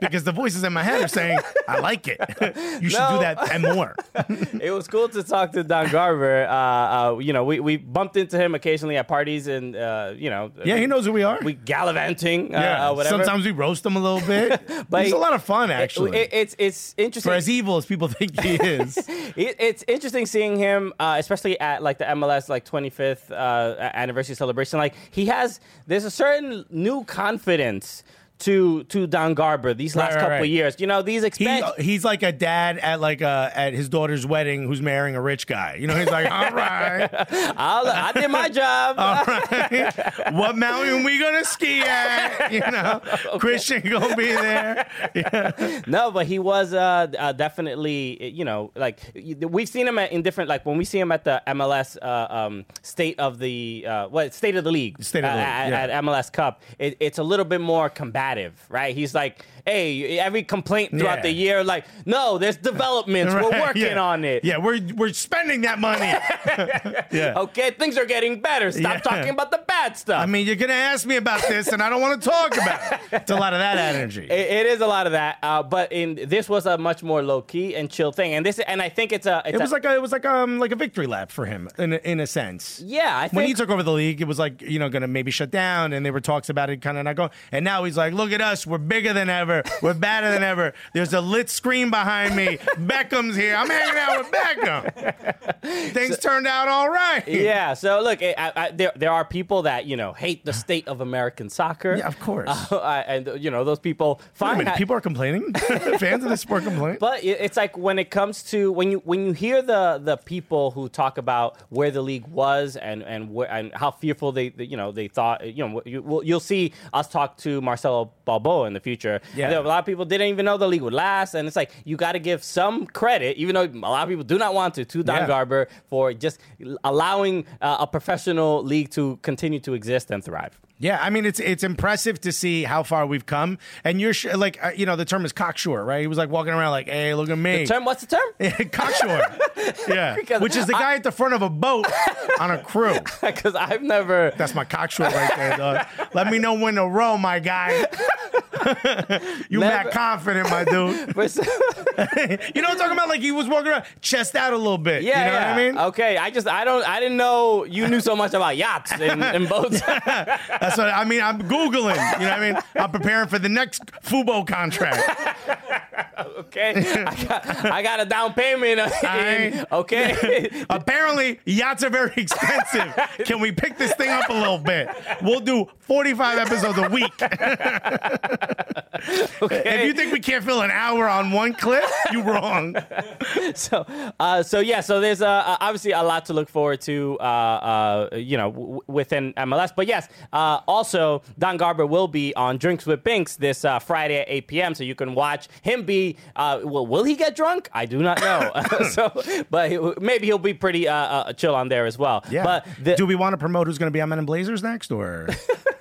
because the voices in my head are saying, "I like it." (laughs) You should No. do that and more. (laughs) it was cool to talk to Don Garber. Uh, uh, you know, we, we bumped into him occasionally at parties, and uh, you know, Yeah, he knows who we are. we gallivanting. Uh, yeah, uh, whatever. sometimes we roast him a little bit, But he's a lot of fun actually. It- it's it's interesting. For as evil as people think he is, It, it's interesting seeing him, uh, especially at like the MLS like 25th uh, anniversary celebration. Like he has, there's a certain new confidence to to Don Garber these last right, couple right. years. You know, these he, expense. he's like a dad at like a, at his daughter's wedding who's marrying a rich guy. You know, he's like, "All right, (laughs) I'll, I did my job. (laughs) all right, what mountain we gonna ski at? (laughs) You know, Christian gonna be there." Yeah. No, but he was uh, uh, definitely, you know, like we've seen him at, in different, like when we see him at the MLS uh, um, state of the, uh, what, state of the league, State of the uh, league, at, yeah. at MLS Cup, it, it's a little bit more combative, right? He's like, hey, every complaint throughout Yeah. the year, like, no, there's developments, we're (laughs) working yeah. on it. Yeah, we're we're spending that money. (laughs) yeah. Okay, things are getting better. Stop Yeah. talking about the bad stuff. I mean, you're gonna ask me about this, and I don't want to talk about it. It's a lot of that energy. (laughs) It, it is a lot of that, uh, but in this was a much more low key and chill thing, and this, and I think it's a, it's It was a, like a, it was like um like a victory lap for him in a, in a sense. yeah, I think When he took over the league, it was like you know going to maybe shut down, and there were talks about it kind of not going. And now he's like, "Look at us, we're bigger than ever, we're better than ever." There's a lit screen behind me. Beckham's here. I'm hanging out with Beckham. Things turned out all right. Yeah. So look, I, I, there there are people that you know hate the state of American soccer. Yeah, of course. (laughs) Uh, and you know those people. Fine. minute, people are complaining. (laughs) Fans of the sport complain. but it's like when it comes to when you when you hear the the people who talk about where the league was and and where and how fearful they, they you know they thought you know you, will you'll see us talk to Marcelo Balboa in the future. Yeah. There- a lot of people didn't even know the league would last, and it's like you got to give some credit, even though a lot of people do not want to, to Don Yeah. Garber for just allowing uh, a professional league to continue to exist and thrive. Yeah, I mean it's it's impressive to see how far we've come, and you're sh- like uh, you know the term is cocksure, right? He was like walking around like, "Hey, look at me." The term, what's the term? (laughs) cocksure, (laughs) yeah, Because which is the guy at the front of a boat on a crew. (laughs) Because I've never. That's my cocksure right there, dog. Let me know when to row, my guy. you Never- mad confident, my dude. Some- You know what I'm talking about? Like he was walking around, chest out a little bit. yeah, you know yeah. what I mean? Okay, I just I don't I didn't know you knew so much about yachts and, and boats. That's what I mean. I'm googling. You know what I mean? I'm preparing for the next Fubo contract. okay, I got, I got a down payment. (laughs) in- okay, (laughs) Apparently, yachts are very expensive. Can we pick this thing up a little bit? We'll do 45 episodes a week. (laughs) Okay. If you think we can't fill an hour on one clip, you're wrong. so uh, so yeah, so there's uh, obviously a lot to look forward to, uh, uh, you know, w- within MLS. But yes, uh, also Don Garber will be on Drinks with Binks this uh, Friday at 8 p.m. So you can watch him be. Uh, well, will he get drunk? I do not know. (laughs) (laughs) so, but he, maybe he'll be pretty uh, uh, chill on there as well. Yeah. But the, do we want to promote who's going to be on Men in Blazers next, or (laughs)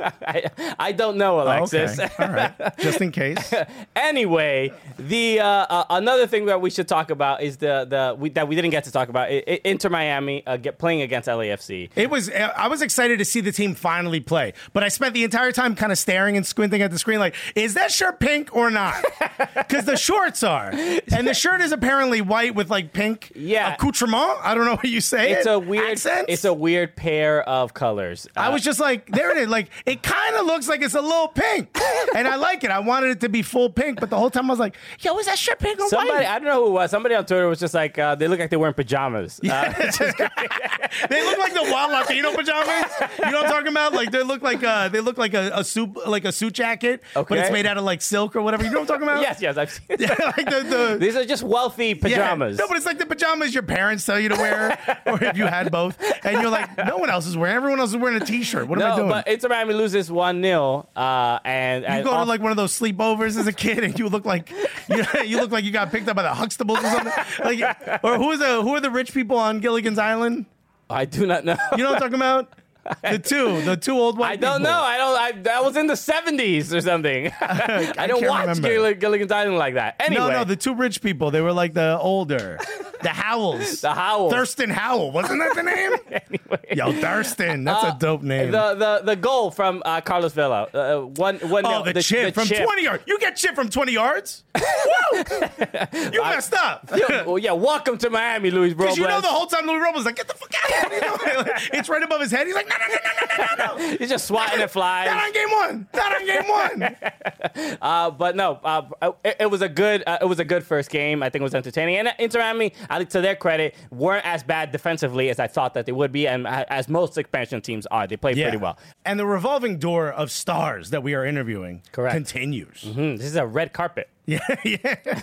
(laughs) I, I don't know, Alexis. okay, all right, just in case. (laughs) anyway, the uh, uh, another thing that we should talk about is the the we, that we didn't get to talk about I, I, Inter Miami uh, get, playing against LAFC. It was. I was excited to see the team finally play, but I spent the entire time kind of staring and squinting at the screen, like, is that shirt pink or not? (laughs) Because the shorts are, and the shirt is apparently white with like pink Yeah. accoutrement. I don't know what you say. It's it. a weird. Accents? It's a weird pair of colors. I Uh, was just like, there it is. Like, it kind of looks like it's a little pink, and I like it. I wanted it to be full pink, but the whole time I was like, yo, is that shirt pink or somebody. white? I don't know who it was. Somebody on Twitter was just like, uh, they look like they're wearing pajamas. Uh, (laughs) (laughs) they look like the wild Latino pajamas. You know what I'm talking about? Like they look like uh they look like a, a suit like a suit jacket, but it's made out of like silk or whatever. You know what I'm talking about? (laughs) yes, yes, I've seen. Yeah, like the, the These are just wealthy yeah. pajamas. No, but it's like the pajamas your parents tell you to wear, or if you had both, and you're like, no one else is wearing. Everyone else is wearing a t-shirt. What am I doing? but it's Inter Miami loses one 0 uh, and you and go to like one of those sleepovers as a kid, and you look like you, (laughs) you look like you got picked up by the Huxtables or something. Like, or who are the who are the rich people on Gilligan's Island? I do not know. You know what I'm talking about? (laughs) The two, the two old white. I don't people. know. I don't. I that was in the seventies or something. (laughs) (laughs) I, don't watch. Gill- Gilligan's Island like that. Anyway, No, no, the two rich people. They were like the older, the Howells. (laughs) the Howells. Thurston Howell, wasn't that the name? anyway. Yo, Thurston, that's Uh, a dope name. The the the goal from uh, Carlos Vela. Uh, one one. oh, nil- the, chip from chip. 20 yards. You get chip from 20 yards? Woo! You messed up. Yeah, well, yeah, welcome to Miami, Luis Robles. Because you know the whole time Luis Robles like, get the fuck out of here. You know, it's right above his head. He's like, no, no, no, no, no. He's just swatting at flies. Not on game one. Not on game one. (laughs) Uh, but no, uh, it, it was a good uh, it was a good first game. I think it was entertaining. And Inter Miami, to their credit, weren't as bad defensively as I thought that they would be, and uh, as most expansion teams are, they played pretty well. And the revolving door of stars that we are interviewing Correct. continues. Hmm, this is a red carpet. Yeah, (laughs) yeah,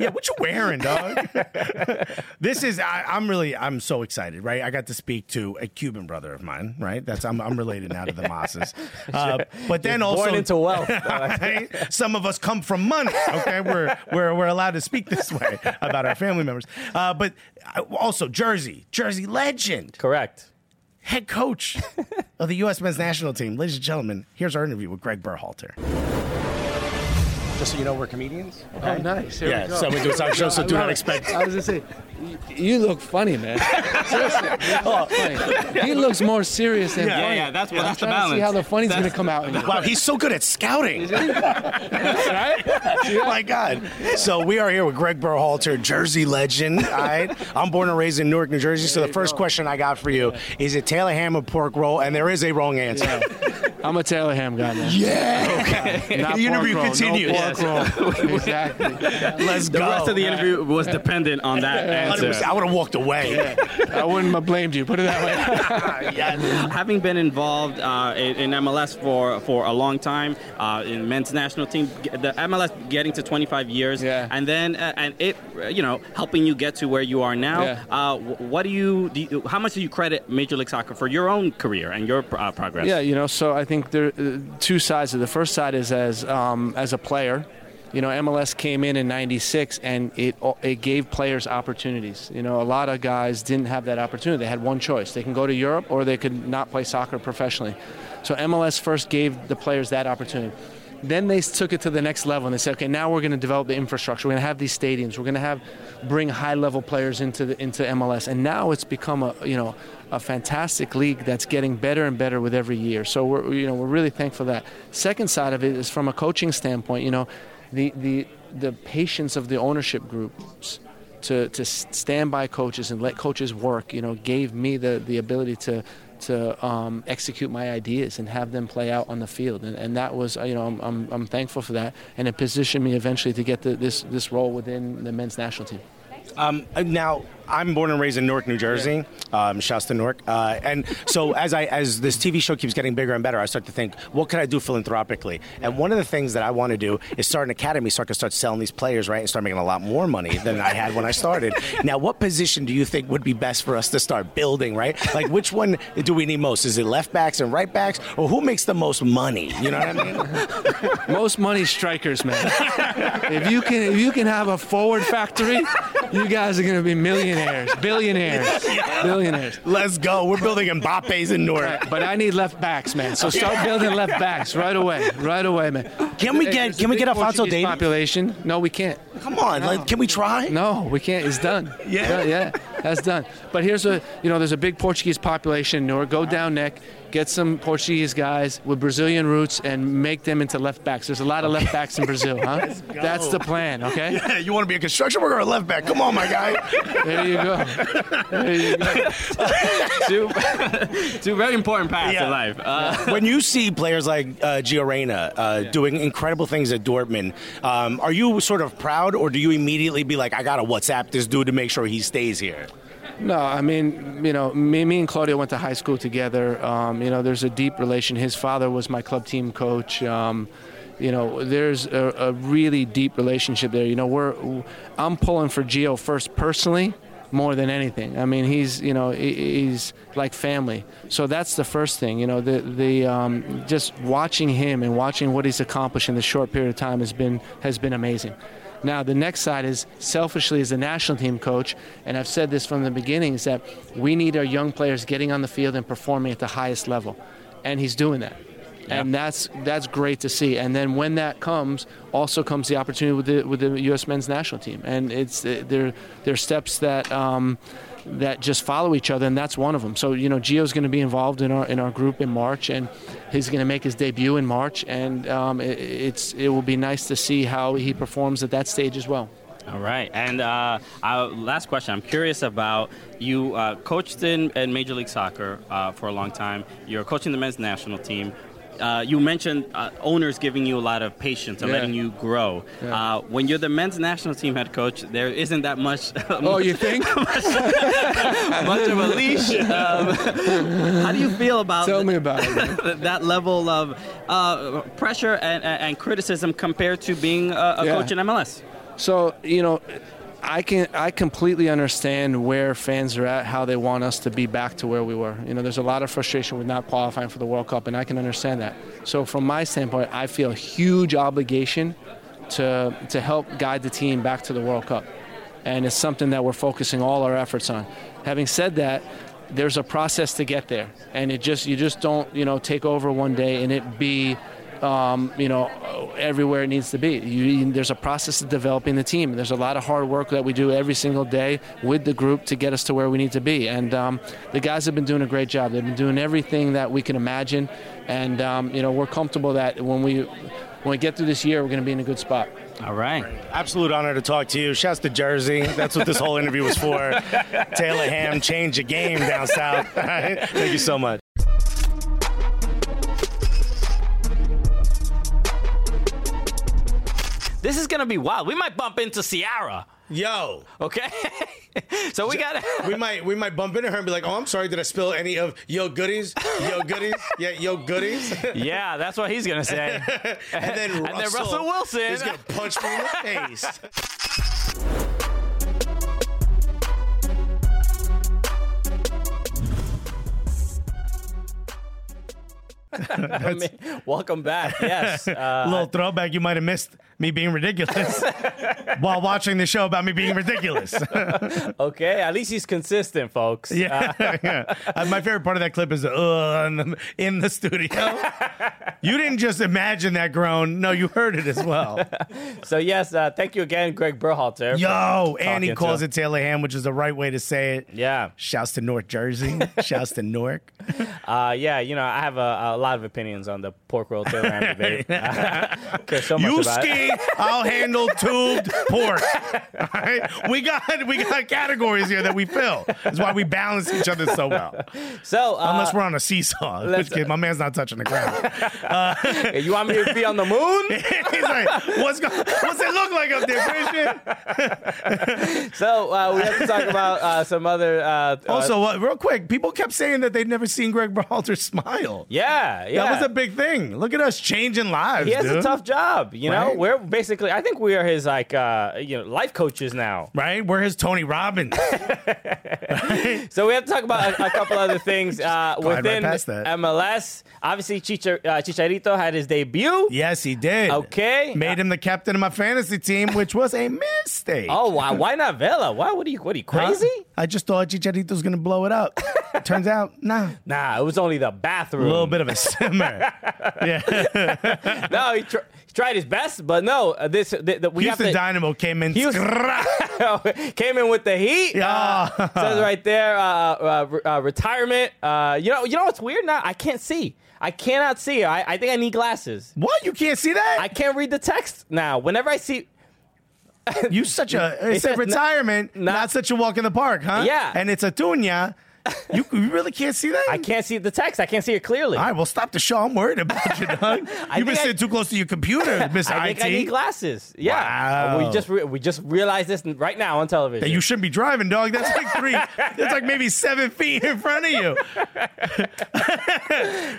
yeah. What you wearing, dog? (laughs) this is. I, I'm really. I'm so excited. Right. I got to speak to a Cuban brother of mine. Right. That's. I'm. I'm related now to the Mases. (laughs) Uh, but then You're also born into wealth. right? Some of us come from money. Okay, we're we're we're allowed to speak this way about our family members. Uh, but uh, also Jersey, Jersey legend, Correct. head coach of the U.S. men's national team. Ladies and gentlemen, here's our interview with Gregg Berhalter. Just so you know, we're comedians. Oh, nice. Here Yeah, we go. so we do talk show, so do not expect- I was gonna say, you look funny, man. (laughs) Seriously, look oh. funny. He looks more serious than Yeah, funny. yeah, that's- well, I'm that's the to See how the funny's gonna come out. In. Wow, he's so good at scouting. right? Oh (laughs) my God. So we are here with Gregg Berhalter, Jersey legend. All right. I'm born and raised in Newark, New Jersey. So the first question I got for you is it Taylor ham or pork roll? And there is a wrong answer. I'm a Taylor Ham guy, man. Yeah. Okay. Not (laughs) the interview pork roll, continues. No pork roll. exactly. Let's The go. rest of the interview was dependent on that answer. I would have walked away. I wouldn't have blamed you. Put it that way. (laughs) yes. having been involved uh, in, in MLS for, for a long time, uh, in men's national team, the MLS getting to 25 years, Yeah. and then uh, and it, you know, helping you get to where you are now. Yeah. Uh, what do you, do you, how much do you credit Major League Soccer for your own career and your uh, progress? Yeah, you know, so I think there are uh, two sides. of. The first side is as um, as a player. You know, MLS came in in '96, and it it gave players opportunities. You know, a lot of guys didn't have that opportunity. They had one choice: they can go to Europe, or they could not play soccer professionally. So MLS first gave the players that opportunity. Then they took it to the next level and they said, okay, now we're going to develop the infrastructure. We're going to have these stadiums. We're going to have bring high-level players into the, into MLS. And now it's become a you know a fantastic league that's getting better and better with every year. So we're you know we're really thankful for that. Second side of it is from a coaching standpoint. You know, the the the patience of the ownership groups to, to stand by coaches and let coaches work, you know, gave me the, the ability to to um, execute my ideas and have them play out on the field. And, and that was, you know, I'm, I'm, I'm, thankful for that. And it positioned me eventually to get the, this, this role within the men's national team. Um, now, I'm born and raised in Newark, New Jersey, yeah. um, Shasta, Newark, uh, and so as I as this TV show keeps getting bigger and better, I start to think, what can I do philanthropically? And one of the things that I want to do is start an academy, so I can start selling these players, right, and start making a lot more money than I had when I started. (laughs) now, what position do you think would be best for us to start building, right? Like, which one do we need most? Is it left backs and right backs, or who makes the most money? You know what I mean? (laughs) most money strikers, man. (laughs) if you can, if you can have a forward factory, you guys are going to be millionaires, billionaires, billionaires. (laughs) Billionaires. Let's go. We're building Mbappe's in Newark. Right, but I need left backs, man. So start building left backs right away, right away, man. Can we get Can we get Alphonso Davies? Population? No, we can't. Come on, no. like, can we try? No, we can't. It's done. Yeah, yeah, that's done. But here's a you know, there's a big Portuguese population in Newark. Go down neck get some Portuguese guys with Brazilian roots and make them into left backs. There's a lot of left backs in Brazil, huh? That's the plan, okay? (laughs) Yeah, you want to be a construction worker or a left back? Come on, my guy. there you go. There you go. (laughs) two, two very important paths yeah. in life. Uh, when you see players like uh, Gio Reyna uh, yeah. doing incredible things at Dortmund, um, are you sort of proud or do you immediately be like, I got to WhatsApp this dude to make sure he stays here? No, I mean, you know, me, me and Claudio went to high school together. Um, you know, there's a deep relation. His father was my club team coach. Um, you know, there's a, a, really deep relationship there. You know, we're I'm pulling for Gio first personally more than anything. I mean, he's you know he's like family. So that's the first thing. You know, the the um, just watching him and watching what he's accomplished in the short period of time has been has been amazing. Now, the next side is selfishly as a national team coach, and I've said this from the beginning, is that we need our young players getting on the field and performing at the highest level. And he's doing that. And that's that's great to see. And then when that comes, also comes the opportunity with the with the U.S. men's national team. And it's there there are steps that um, that just follow each other, and that's one of them. So you know, Gio's going to be involved in our in our group in March, and he's going to make his debut in March, and um, it, it's it will be nice to see how he performs at that stage as well. All right, and uh, our last question. I'm curious about you. Uh, coached in, in Major League Soccer uh, for a long time. You're coaching the men's national team uh, you mentioned uh, owners giving you a lot of patience and yeah. letting you grow. Yeah. Uh, when you're the men's national team head coach, there isn't that much. (laughs) oh, you think? (laughs) much, (laughs) much, of a leash. Um, how do you feel about? Tell me about it. that level of uh, pressure and, and, criticism compared to being a, a yeah. coach in MLS. So you know I can I completely understand where fans are at, how they want us to be back to where we were. You know, there's a lot of frustration with not qualifying for the World Cup, and I can understand that. So from my standpoint, I feel a huge obligation to to help guide the team back to the World Cup, and it's something that we're focusing all our efforts on. Having said that, there's a process to get there, and it just you just don't you know take over one day and it be um, you know, everywhere it needs to be. You, there's a process of developing the team. There's a lot of hard work that we do every single day with the group to get us to where we need to be. And um, the guys have been doing a great job. They've been doing everything that we can imagine. And, um, you know, we're comfortable that when we, when we get through this year, we're going to be in a good spot. All right. Absolute honor to talk to you. Shouts to Jersey. That's what this whole interview was for. (laughs) Taylor Ham change the game down south. (laughs) Thank you so much. This is gonna be wild. We might bump into Ciara. Yo. Okay. (laughs) so we got we might we might bump into her and be like, "Oh, I'm sorry, did I spill any of yo goodies? Yo goodies? Yeah, yo goodies." (laughs) yeah, that's what he's gonna say. (laughs) and then Russell, and then Russell Wilson is gonna punch me in the face. Welcome back. Yes. A Uh, little throwback. You might have missed me being ridiculous (laughs) while watching the show about me being ridiculous. (laughs) okay. At least he's consistent, folks. yeah, (laughs) yeah. Uh, my favorite part of that clip is uh, in the- in the studio. you didn't just imagine that groan. No, you heard it as well. So yes, uh, thank you again, Gregg Berhalter. Yo, and he calls it Taylor Ham, which is the right way to say it. Yeah. Shouts to North Jersey. Shouts to Newark. Uh, yeah, you know, I have a, a lot of opinions on the pork roll Taylor Ham debate. So much You about ski, I'll handle tubed pork. All right? We got we got categories here that we fill. That's why we balance each other so well. So uh, Unless we're on a seesaw, which case my man's not touching the ground. (laughs) you want me to be on the moon? (laughs) He's like, what's go- what's it look like up there, Christian? (laughs) So uh, we have to talk about uh, some other. Uh, Also, uh, uh, real quick, people kept saying that they'd never seen Gregg Berhalter smile. yeah, yeah. That was a big thing. Look at us changing lives. He has dude. a tough job, you know. Right. We're basically, I think we are his like, uh, you know, life coaches now. right? We're his Tony Robbins. (laughs) So we have to talk about a, a couple other things uh, right within that. MLS. Obviously, Chichar- uh, Chicharito had his debut. yes, he did. Okay. Made him the captain of my fantasy team, which was a mistake. Oh, why, why not Vela? Why? What are you? What are you crazy? Huh? I just thought Chicharito's going to blow it up. (laughs) Turns out, nah. Nah, it was only the bathroom. A little bit of a simmer. (laughs) yeah. no, he, tr- he tried his best, but no. Uh, this the, the, we Houston have to, Dynamo came in. Houston- (laughs) (laughs) came in with the heat. Yeah. Uh, says right there, uh, uh, uh, retirement. Uh, you know, you know what's weird now? I can't see. I cannot see. I, I think I need glasses. What? You can't see that? I can't read the text now. Whenever I see, you such a. (laughs) It It's a says retirement, not- not, such a walk in the park, huh? Yeah. And it's a tunya. (laughs) You, you really can't see that? I can't see the text. I can't see it clearly. All right, well, stop the show. I'm worried about you, (laughs) dog. You've been I- sitting too close to your computer, (laughs) Miss I IT. think I need glasses. Yeah, Wow. we just re- we just realized this right now on television. that you shouldn't be driving, dog. That's like three. that's like maybe seven feet in front of you.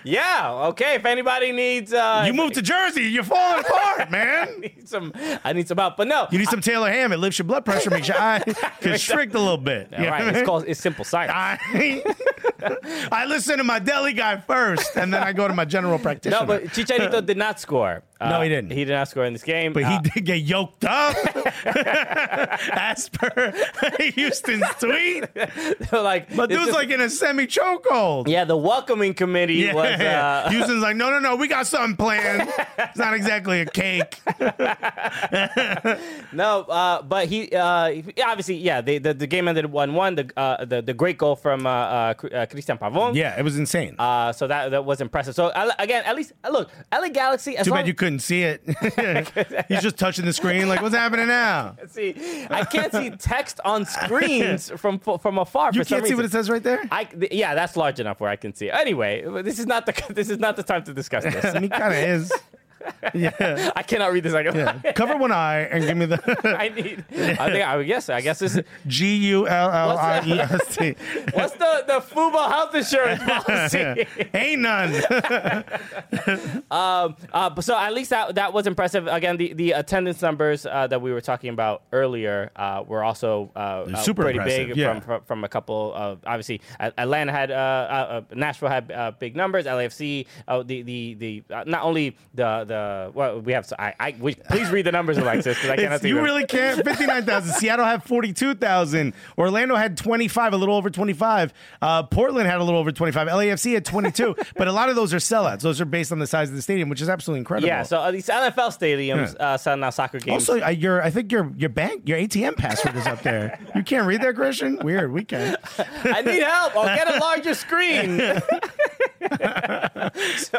yeah. Okay. If anybody needs, uh, You moved to Jersey. You're falling apart, man. I need some, I need some help. But no, You need some Taylor Ham. It lifts your blood pressure, makes your eye constrict a little bit. All right. It's called it's simple science. I, (laughs) I listen to my deli guy first, and then I go to my general practitioner. No, but Chicharito did not score. Uh, No, he didn't. He did not score in this game. But Uh, he did get yoked up, (laughs) as per (laughs) Houston's tweet. like, But dude's like in a semi chokehold. yeah, the welcoming committee Yeah. was. Uh, (laughs) Houston's like, no, no, no, we got something planned. It's not exactly a cake. No, uh, but he uh, obviously, yeah. The, the, the game ended one one. The, uh, the the great goal from uh, uh, uh, Cristian Pavon. Yeah, it was insane. Uh, so that that was impressive. So uh, again, at least uh, look, LA Galaxy. As Too bad you couldn't see it. (laughs) He's just touching the screen, like, what's happening now? (laughs) see, I can't see text on screens (laughs) from from afar. You can't see what it says right there? I yeah, that's large enough where I can see. Anyway, this is not the this is not the time to discuss this. I mean, kind of is. Yeah. (laughs) I cannot read this. I, yeah. (laughs) Cover one eye and give me the (laughs) I need. I think I would guess. I guess this. Is, G U L L I E S T. what's the the Fubo health insurance policy? Ain't none. Um, uh, so at least that that was impressive. Again, the, the attendance numbers uh, that we were talking about earlier uh, were also uh, uh, Super pretty impressive, big yeah. from, from from a couple of obviously Atlanta had uh, uh, uh, Nashville had uh, big numbers. LAFC, uh, the the the uh, not only the the well we have I, I we, please read the numbers Alexis because I cannot see you them. really can't. (laughs) 59,000. Seattle had 42,000. Orlando had 25, a little over 25. Uh, Portland had a little over 25. LAFC had 22. (laughs) but a lot of those are sellouts. Those are based on the size of the stadium, which is absolutely incredible. yeah, so uh, these NFL stadiums uh, sell now soccer games. Also, uh, your I think your your bank your ATM password is up there. (laughs) You can't read that, Christian? Weird. We can. I need help. I'll get a larger screen. so,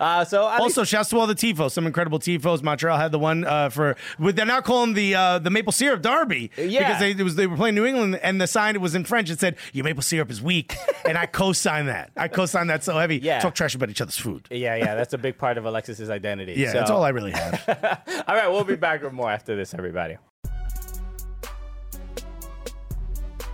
uh, so Also, shouts to all the tifos. Some incredible tifos. Montreal had the one uh, for. With, they're now calling the uh, the maple syrup derby Yeah. because they it was they were playing New England and the sign it was in French. It said your maple syrup is weak, (laughs) and I co-signed that. I co-signed that so heavy. Yeah. Talk trash about each other's food. yeah, yeah, that's a big part of Alexis's identity. Yeah, So- that's all I really have. (laughs) All right, we'll be back with more after this, everybody.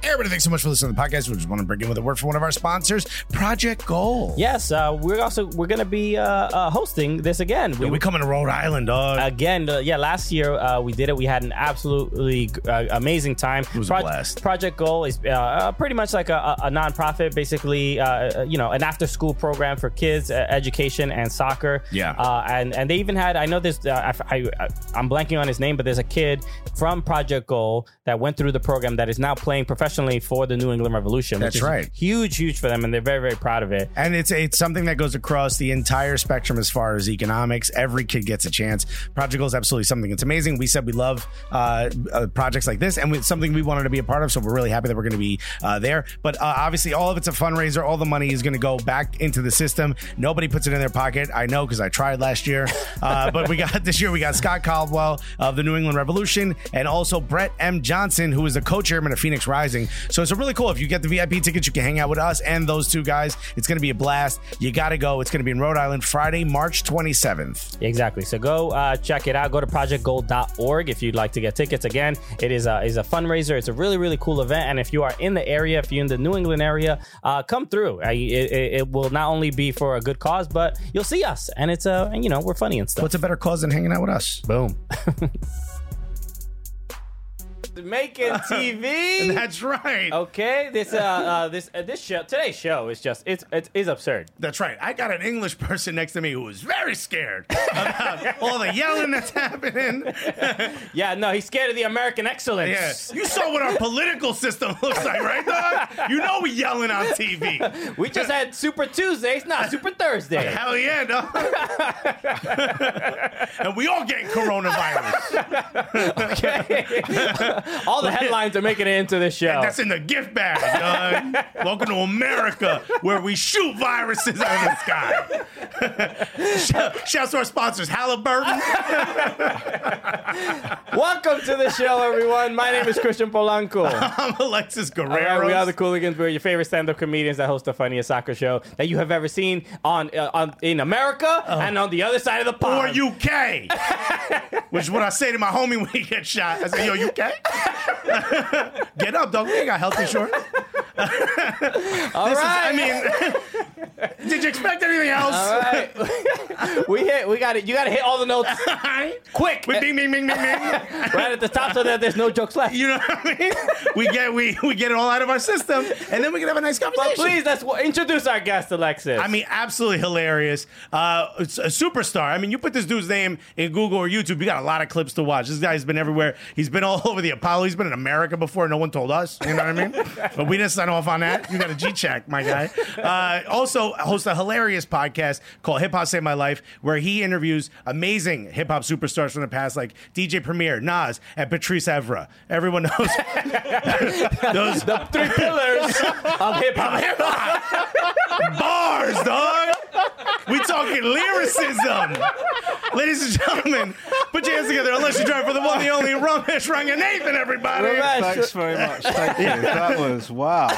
Everybody, thanks so much for listening to the podcast. We just want to bring in with a word from one of our sponsors, Project Goal. Yes, uh, we're also we're gonna be uh, uh, hosting this again. Yeah, we coming to Rhode Island, dog. Again, uh, yeah. Last year uh, we did it. We had an absolutely uh, amazing time. It was a blast. Project Goal is pretty much like a, a nonprofit, basically, uh, you know, an after-school program for kids, uh, education, and soccer. Yeah. Uh, and and they even had I know this. Uh, I, I, I'm blanking on his name, but there's a kid from Project Goal that went through the program that is now playing professionally for the New England Revolution. which That's is right. Huge, huge for them, and they're very, very proud of it. And it's it's something that goes across the entire spectrum as far as economics. Every kid gets a chance. Project Goal is absolutely something that's amazing. We said we love uh, uh, projects like this, and it's something we wanted to be a part of. So we're really happy that we're going to be uh, there. But uh, obviously, all of it's a fundraiser. All the money is going to go back into the system. Nobody puts it in their pocket. I know because I tried last year. Uh, (laughs) but we got this year. We got Scott Caldwell of the New England Revolution, and also Brett M. Johnson, who is the co-chairman of Phoenix Rising. So it's really cool. If you get the VIP tickets, you can hang out with us and those two guys. It's going to be a blast. You got to go. It's going to be in Rhode Island Friday, March 27th. Exactly. So go uh, check it out. Go to projectgoal.org if you'd like to get tickets. Again, it is a, is a fundraiser. It's a really, really cool event. And if you are in the area, if you're in the New England area, uh, come through. Uh, it, it, will not only be for a good cause, but you'll see us. And it's, uh, and, you know, we're funny and stuff. What's a better cause than hanging out with us? Boom. (laughs) Making (laughs) TV. That's right. Okay, this uh, uh this uh, this show today's show is just it's it is absurd. That's right. I got an English person next to me who was very scared about (laughs) all the yelling that's happening. (laughs) Yeah, no, he's scared of the American excellence. Yeah. You saw what our political system looks like, right, dog? You know we yelling on TV. We just had Super Tuesdays, not Super Thursday. Hell yeah, dog. and we all getting coronavirus. Okay. (laughs) All the headlines are making it into this show. That's in the gift bag, dog. (laughs) Welcome to America, where we shoot viruses out of the sky. (laughs) Shout- Shouts to our sponsors, Halliburton. Welcome to the show, everyone. My name is Christian Polanco. I'm Alexis Guerreros. right, we are the Cooligans. We're your favorite stand-up comedians that host the funniest soccer show that you have ever seen on, uh, on in America and on the other side of the or. UK, which is what I say to my homie when he gets shot. I say, "Yo, UK, get up, dog. We ain't got health insurance." All (laughs) This is- I mean, (laughs) did you expect anything else? All right. (laughs) we hit. We got it. You got to hit all the notes quick, We bing, bing, bing, bing, bing. right at the top, so that there's no jokes left. You know what I mean? We get we we get it all out of our system, and then we can have a nice conversation. But please, let's introduce our guest, Alexis. I mean, absolutely hilarious. Uh, it's a superstar. I mean, you put this dude's name in Google or YouTube, you got a lot of clips to watch. This guy's been everywhere. He's been all over the Apollo. He's been in America before. No one told us. You know what I mean? (laughs) but we didn't sign off on that. You got a G check, my guy. Uh, also, hosts a hilarious podcast called Hip Hop Saved My Life, where he interviews amazing hip hop superstars from the past, like DJ Premier, Nas, and Patrice Evra. Everyone knows (laughs) those the three pillars of hip hop. hip hop. Bars, dog. We talking lyricism. Ladies and gentlemen, put your hands together unless you drive for the one, the only Romesh Ranganathan, everybody. Romesh. Thanks very much. (laughs) Thank you. That was wow.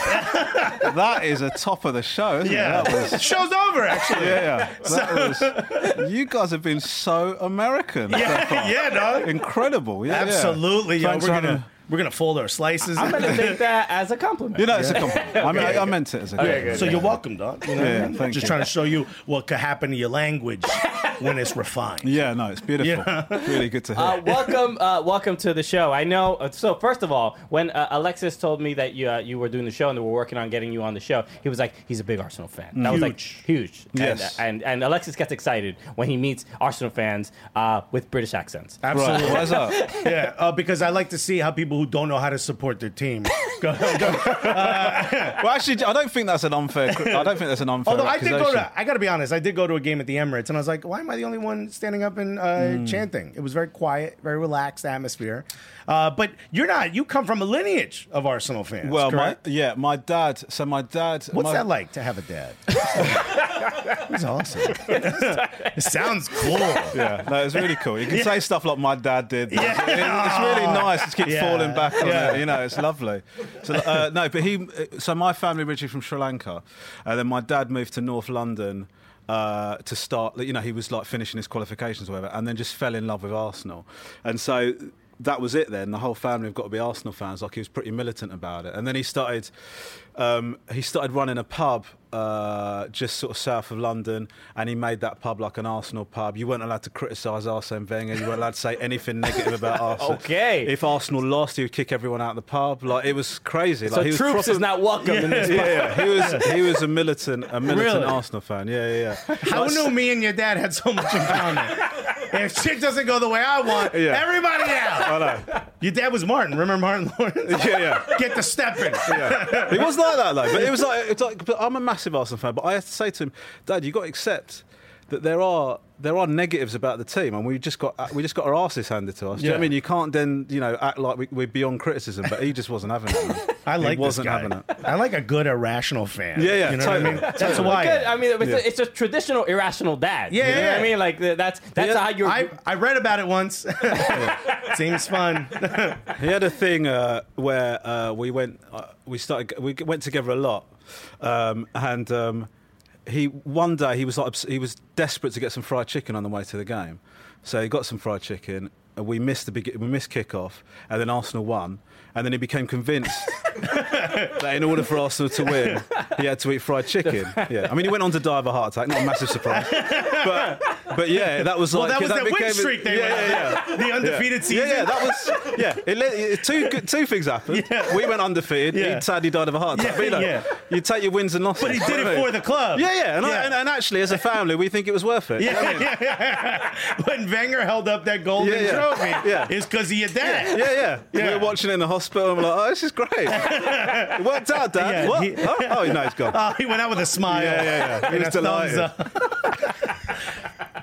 That is a top of the show, isn't Yeah. it? That was Show's over, actually. yeah. (laughs) That was. You guys have been so American. so (laughs) Yeah, far. yeah, dog. Incredible. Yeah, yeah. Absolutely. Yo, Thanks we're gonna having- we're gonna fold our slices. I'm gonna take that as a compliment. You know, it's a compliment. I, mean, I, I meant it as a compliment. so you're welcome, dog. You know what Yeah, mean? thank Just you. trying to show you what could happen to your language when it's refined. Yeah, no, it's beautiful. Yeah. (laughs) Really good to hear. Uh, welcome, uh, welcome to the show. I know. uh, So first of all, when uh, Alexis told me that you uh, you were doing the show and they were working on getting you on the show, he was like, he's a big Arsenal fan. That was like huge. Yes. And, and and Alexis gets excited when he meets Arsenal fans uh, with British accents. Absolutely. Right, why's that? (laughs) Yeah, uh, because I like to see how people who don't know how to support their team. (laughs) Go, go. (laughs) Well, actually, I don't think that's an unfair. I don't think that's an unfair. Although I did go to, I got to be honest, I did go to a game at the Emirates, and I was like, why am I the only one standing up and uh, Hmm. chanting? It was very quiet, very relaxed atmosphere. Uh, but you're not. You come from a lineage of Arsenal fans. Well, my, yeah, my dad. So my dad. What's my, that like to have a dad? (laughs) He's awesome. (laughs) it sounds cool. Yeah, no, it's really cool. You can Yeah. say stuff like my dad did. Yeah. It- it's really nice to keep Yeah. falling back on Yeah. it. You know, it's lovely. So uh, no, but he. So my family originally from Sri Lanka, and then my dad moved to North London. Uh, to start, you know, he was like finishing his qualifications or whatever, and then just fell in love with Arsenal. And so that was it. Then the whole family have got to be Arsenal fans. Like he was pretty militant about it, and then he started. Um, he started running a pub uh, just sort of south of London, and he made that pub like an Arsenal pub. You weren't allowed to criticise Arsene Wenger. You weren't allowed to say anything negative about (laughs) Arsenal. Okay. If Arsenal lost, he would kick everyone out of the pub. Like it was crazy. Like So he was troops proper- is not welcome in this. (laughs) yeah, yeah. He was he was a militant a militant Really? Arsenal fan. Yeah, yeah, yeah. (laughs) How knew me and your dad had so much in common? if shit doesn't go the way I want, Yeah. everybody out. I know. Your dad was Martin. Remember Martin Lawrence? Yeah, yeah. Get the stepping. Yeah. It was like that though. But it was like, it's like but I'm a massive Arsenal fan, but I had to say to him, Dad, you've got to accept that there are there are negatives about the team, and we just got we just got our asses handed to us. Do you know what I mean? You can't then you know act like we, we're beyond criticism, but he just wasn't having it. (laughs) I like he wasn't this guy. having it. I like a good irrational fan. Yeah, yeah, You know totally. what I mean? That's why. good. I mean, it's, Yeah. a, it's a traditional irrational dad. Yeah, you know yeah. what I mean, like that's that's Yeah. how you're. I, I read about it once. (laughs) (laughs) Seems fun. He had a thing uh, where uh, we went, uh, we started, we went together a lot, um, and um, he one day he was like, he was desperate to get some fried chicken on the way to the game, so he got some fried chicken. And we missed the we missed kickoff, and then Arsenal won, and then he became convinced (laughs) that in order for Arsenal to win, he had to eat fried chicken. (laughs) Yeah, I mean he went on to die of a heart attack, not a massive surprise, but but yeah, that was Well, like that was their win became a- streak they yeah, went yeah, yeah. The undefeated yeah. season. Yeah, yeah, that was yeah. It, it, two two things happened. Yeah. We went undefeated. Yeah. He sadly died of a heart attack. Yeah, but, you, know, yeah. you take your wins and losses. But he did it for the club. Yeah, yeah, and, I, and, and actually, as a family, we think it was worth it. Know I mean? Yeah, yeah, yeah. (laughs) When Wenger held up that golden Yeah, yeah. trophy, Yeah. it's because of your dad. Yeah, yeah, Yeah. We were watching it in the hospital and we're like, oh, this is great. (laughs) it worked out, Dad. Yeah, what? he- oh, oh, no, he's gone. (laughs) Oh, he went out with a smile. Yeah, yeah, yeah. He was delighted. (laughs)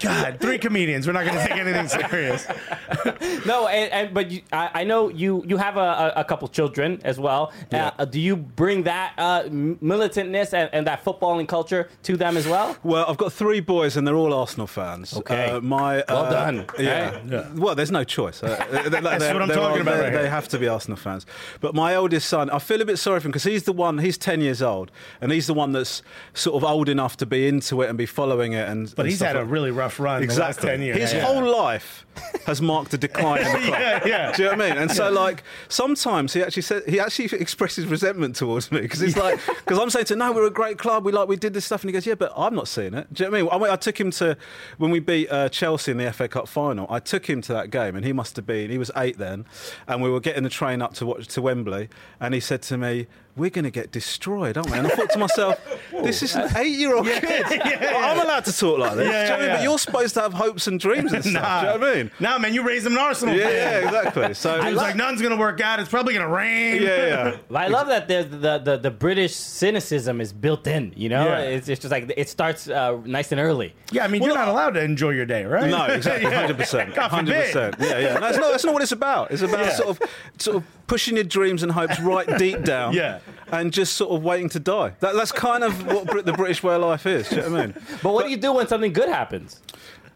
up. God, three comedians. We're not going to take anything serious. (laughs) no, and, and but you, I, I know you you have a, a, a couple children as well. Yeah. Uh, do you bring that uh, m- militantness and, and that footballing culture to them as well? Well, I've got three boys, and they're all Arsenal fans. Okay. Uh, my Well uh, done. Yeah. Yeah. Well, there's no choice. Uh, they- they- (laughs) That's what I'm talking are- about They, right they have to be Arsenal fans. But my eldest son, I feel a bit sorry for him because he's the one. He's ten years old, and he's the one that's sort of old enough to be into it and be following it. And But and he's stuff had a really rough run last 10 years. His Yeah. whole life has marked a decline in the (laughs) club. Yeah, yeah. Do you know what I mean? And so, like, sometimes he actually said he actually expresses resentment towards me because he's like, (laughs) because I'm saying to him, no, we're a great club. We like we did this stuff, and he goes, yeah, but I'm not seeing it. Do you know what I mean? I, I took him to when we beat uh, Chelsea in the FA Cup final. I took him to that game, and he must have been he was eight then, and we were getting the train up to watch to Wembley, and he said to me. We're going to get destroyed, aren't we? And I thought to myself, (laughs) this is an eight-year-old kid. I'm allowed to talk like this. Yeah, Do you know yeah, yeah. But you're supposed to have hopes and dreams and (laughs) stuff. Nah. Do you know what I mean? Nah, man, you raised him an Arsenal Yeah, fan. yeah, exactly. So He was like, nothing's going to work out. It's probably going to rain. yeah, yeah. Well, (laughs) I love that there's the, the, the British cynicism is built in. You know, Yeah. it's, it's just like it starts uh, nice and early. Yeah, I mean, you're not allowed to enjoy your day, right? No, exactly, hundred percent, 100%. Yeah, yeah. That's not, that's not what it's about. It's about Yeah. sort of, sort of pushing your dreams and hopes right deep (laughs) down. Yeah. And just sort of waiting to die. That, that's kind of what Brit- the British way of life is. Do you know what I mean? But what do you do when something good happens?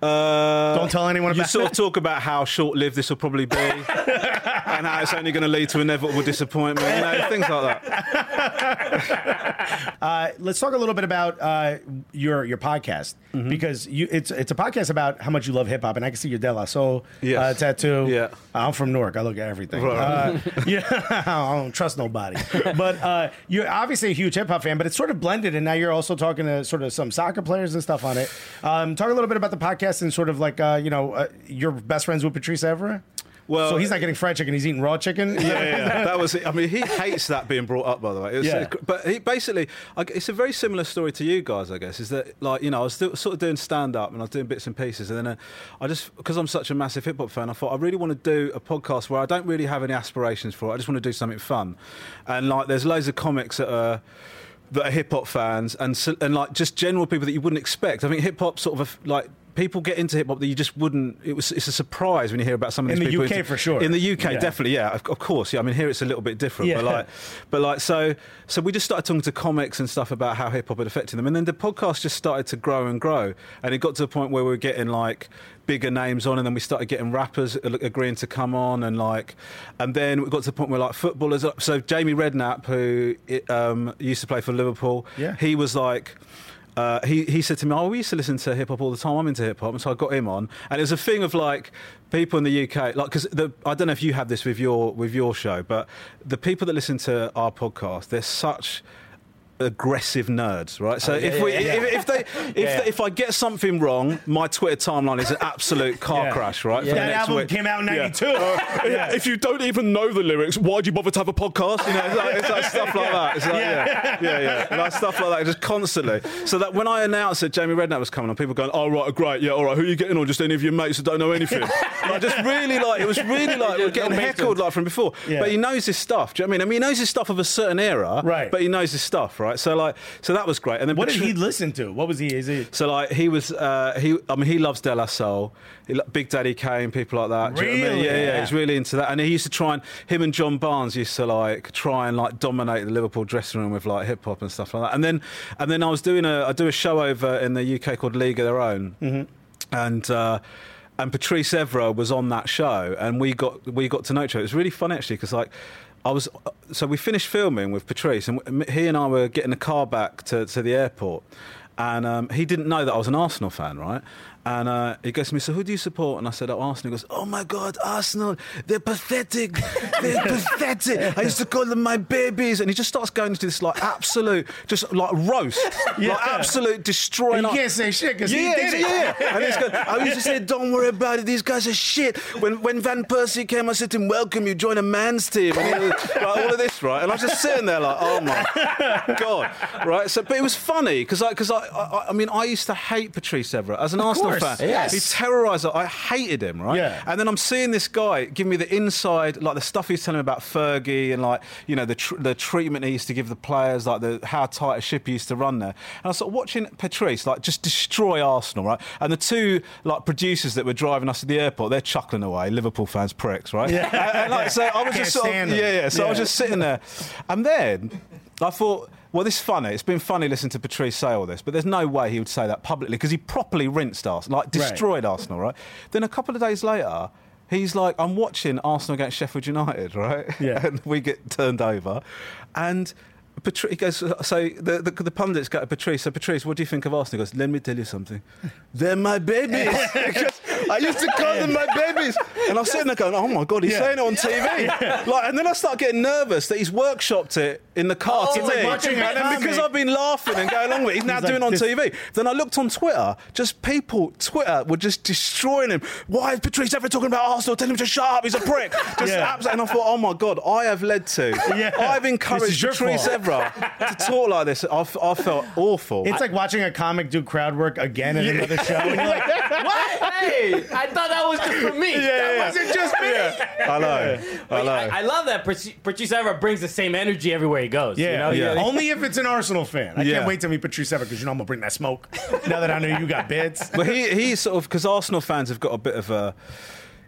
Uh, Don't tell anyone You sort of talk about how short-lived this will probably be, (laughs) and how it's only going to lead to inevitable disappointment. You know, things like that. (laughs) Uh, let's talk a little bit about uh, your your podcast Mm-hmm. because you it's it's a podcast about how much you love hip hop, and I can see your De La Soul Yes. uh, tattoo. Yeah. I'm from Newark. I look at everything. Right. Uh, (laughs) yeah, I don't trust nobody. but uh, you're obviously a huge hip hop fan, but it's sort of blended, and now you're also talking to sort of some soccer players and stuff on it. Um, talk a little bit about the podcast and sort of like uh, you know uh, you're best friends with Patrice Evra. Well, so he's not getting fried chicken; he's eating raw chicken. yeah, yeah, (laughs) that was. it. I mean, he hates that being brought up. By the way, was- Yeah. But he basically, it's a very similar story to you guys, I guess. Is that like you know, I was still, sort of doing stand up and I was doing bits and pieces, and then uh, I just because I'm such a massive hip hop fan, I thought I really want to do a podcast where I don't really have any aspirations for it. I just want to do something fun, and like there's loads of comics that are that are hip hop fans and and like just general people that you wouldn't expect. I think hip hop sort of like. People get into hip hop that you just wouldn't. It was. It's a surprise when you hear about some of In these the people. UK into- for sure. In the UK, Yeah. definitely, yeah, of, of course. Yeah, I mean here it's a little bit different, but like, but like so. So we just started talking to comics and stuff about how hip hop had affected them, and then the podcast just started to grow and grow, and it got to the point where we were getting like bigger names on, and then we started getting rappers agreeing to come on, and like, and then we got to the point where like footballers. So Jamie Redknapp, who um, used to play for Liverpool, Yeah. he was like. Uh, he, he said to me, "Oh, we used to listen to hip hop all the time. I'm into hip hop," and so I got him on. And it was a thing of like people in the UK, like because I don't know if you have this with your with your show, but the people that listen to our podcast, they're such aggressive nerds, right? So Oh, yeah, if we yeah, yeah. if, if they if, Yeah. they- if I get something wrong, my Twitter timeline is an absolute car Yeah. crash, right? the That album week. came out in Yeah. 92. (laughs) Uh, (laughs) Yeah. If you don't even know the lyrics, why'd you bother to have a podcast? You know, it's like, it's like stuff like (laughs) that. It's like, yeah, yeah, yeah, Like stuff like that, just constantly. So that when I announced that Jamie Redknapp was coming on, people going, "Oh right, great, yeah, all right. Who are you getting on? Just any of your mates that don't know anything." like, just really like it was really like we we're getting heckled like from before. Yeah. But he knows his stuff. Do you know what I mean? I mean, he knows his stuff of a certain era, Right. But he knows his stuff, right? So like, so that was great. And then What did he listen to? What was he? Is he? so like he was, uh, he I mean he loves De La Soul, he, Big Daddy Kane, people like that. Do you know I mean? Really? Yeah, yeah, Yeah. he's really into that. And he used to try and him and John Barnes used to like try and like dominate the Liverpool dressing room with like hip hop and stuff like that. And then and then I was doing a I do a show over in the UK called League of Their Own, Mm-hmm. and. Uh, and Patrice Evra was on that show, and we got we got to know each other. It was really fun actually because like I was so we finished filming with Patrice, and he and I were getting a car back to, to the airport, and um, he didn't know that I was an Arsenal fan, right? And uh, he goes to me, so who do you support? And I said, oh, Arsenal. He goes, oh my God, Arsenal, they're pathetic. They're (laughs) pathetic. I used to call them my babies. And he just starts going into this like absolute, just like roast, (laughs) like absolute destroying. You can't say shit 'cause he yeah, did it. Yeah, yeah. And he's going, I used to say, don't worry about it. These guys are shit. When when Van Persie came, I said to him, welcome, you join a man's team. And he was, like, all of this, right? And I was just sitting there like, oh my God. Right? So, but it was funny because I, cause I, I, I mean, I used to hate Patrice Evra as an Arsenal course, yes. He terrorised, I hated him, right? Yeah. And then I'm seeing this guy give me the inside, like the stuff he's telling me about Fergie and like, you know, the, tr- the treatment he used to give the players, like the how tight a ship he used to run there. And I was sort of watching Patrice like just destroy Arsenal, right? And the two like producers that were driving us to the airport, they're chuckling away, Liverpool fans, pricks, right? Yeah. (laughs) And, and, like, so I was Can't just sort of, yeah, yeah. So I was just sitting there, and then I thought. Well, this is funny. It's been funny listening to Patrice say all this, but there's no way he would say that publicly because he properly rinsed Arsenal, like destroyed Arsenal, right? Then a couple of days later, he's like, I'm watching Arsenal against Sheffield United, (laughs) right? Yeah. and we get turned over. And Patrice he goes, uh, so the, the, the pundits go to Patrice, so Patrice, what do you think of Arsenal? He goes, let me tell you something. They're my babies. (laughs) I used to call them my babies. And I'm sitting there going, oh my God, he's Yeah. saying it on TV. Like, and then I start getting nervous that he's workshopped it in the car to it's like me. watching a and then because. I've been laughing and going along with it, he's now (laughs) He's doing like, it on TV. Then I looked on Twitter, just people, Twitter were just destroying him. Why is Patrice ever talking about Arsenal? Tell him to shut up, he's a prick. Just Yeah. abs- and I thought, oh my God, I have led to, (laughs) Yeah. I've encouraged Patrice. Evra to talk like this. I, f- I felt awful. It's like watching a comic do crowd work again at another show. And you're like, What? Hey, I thought that was just for me. that wasn't just me. I know, I know. I, I love that Patrice Patrice Evra brings the same energy everywhere he goes. Yeah, you know? Yeah. only if it's an Arsenal fan. I Yeah. can't wait to meet Patrice Evra because you know I'm gonna bring that smoke. now that I know you got bids. But he, he sort of because Arsenal fans have got a bit of a.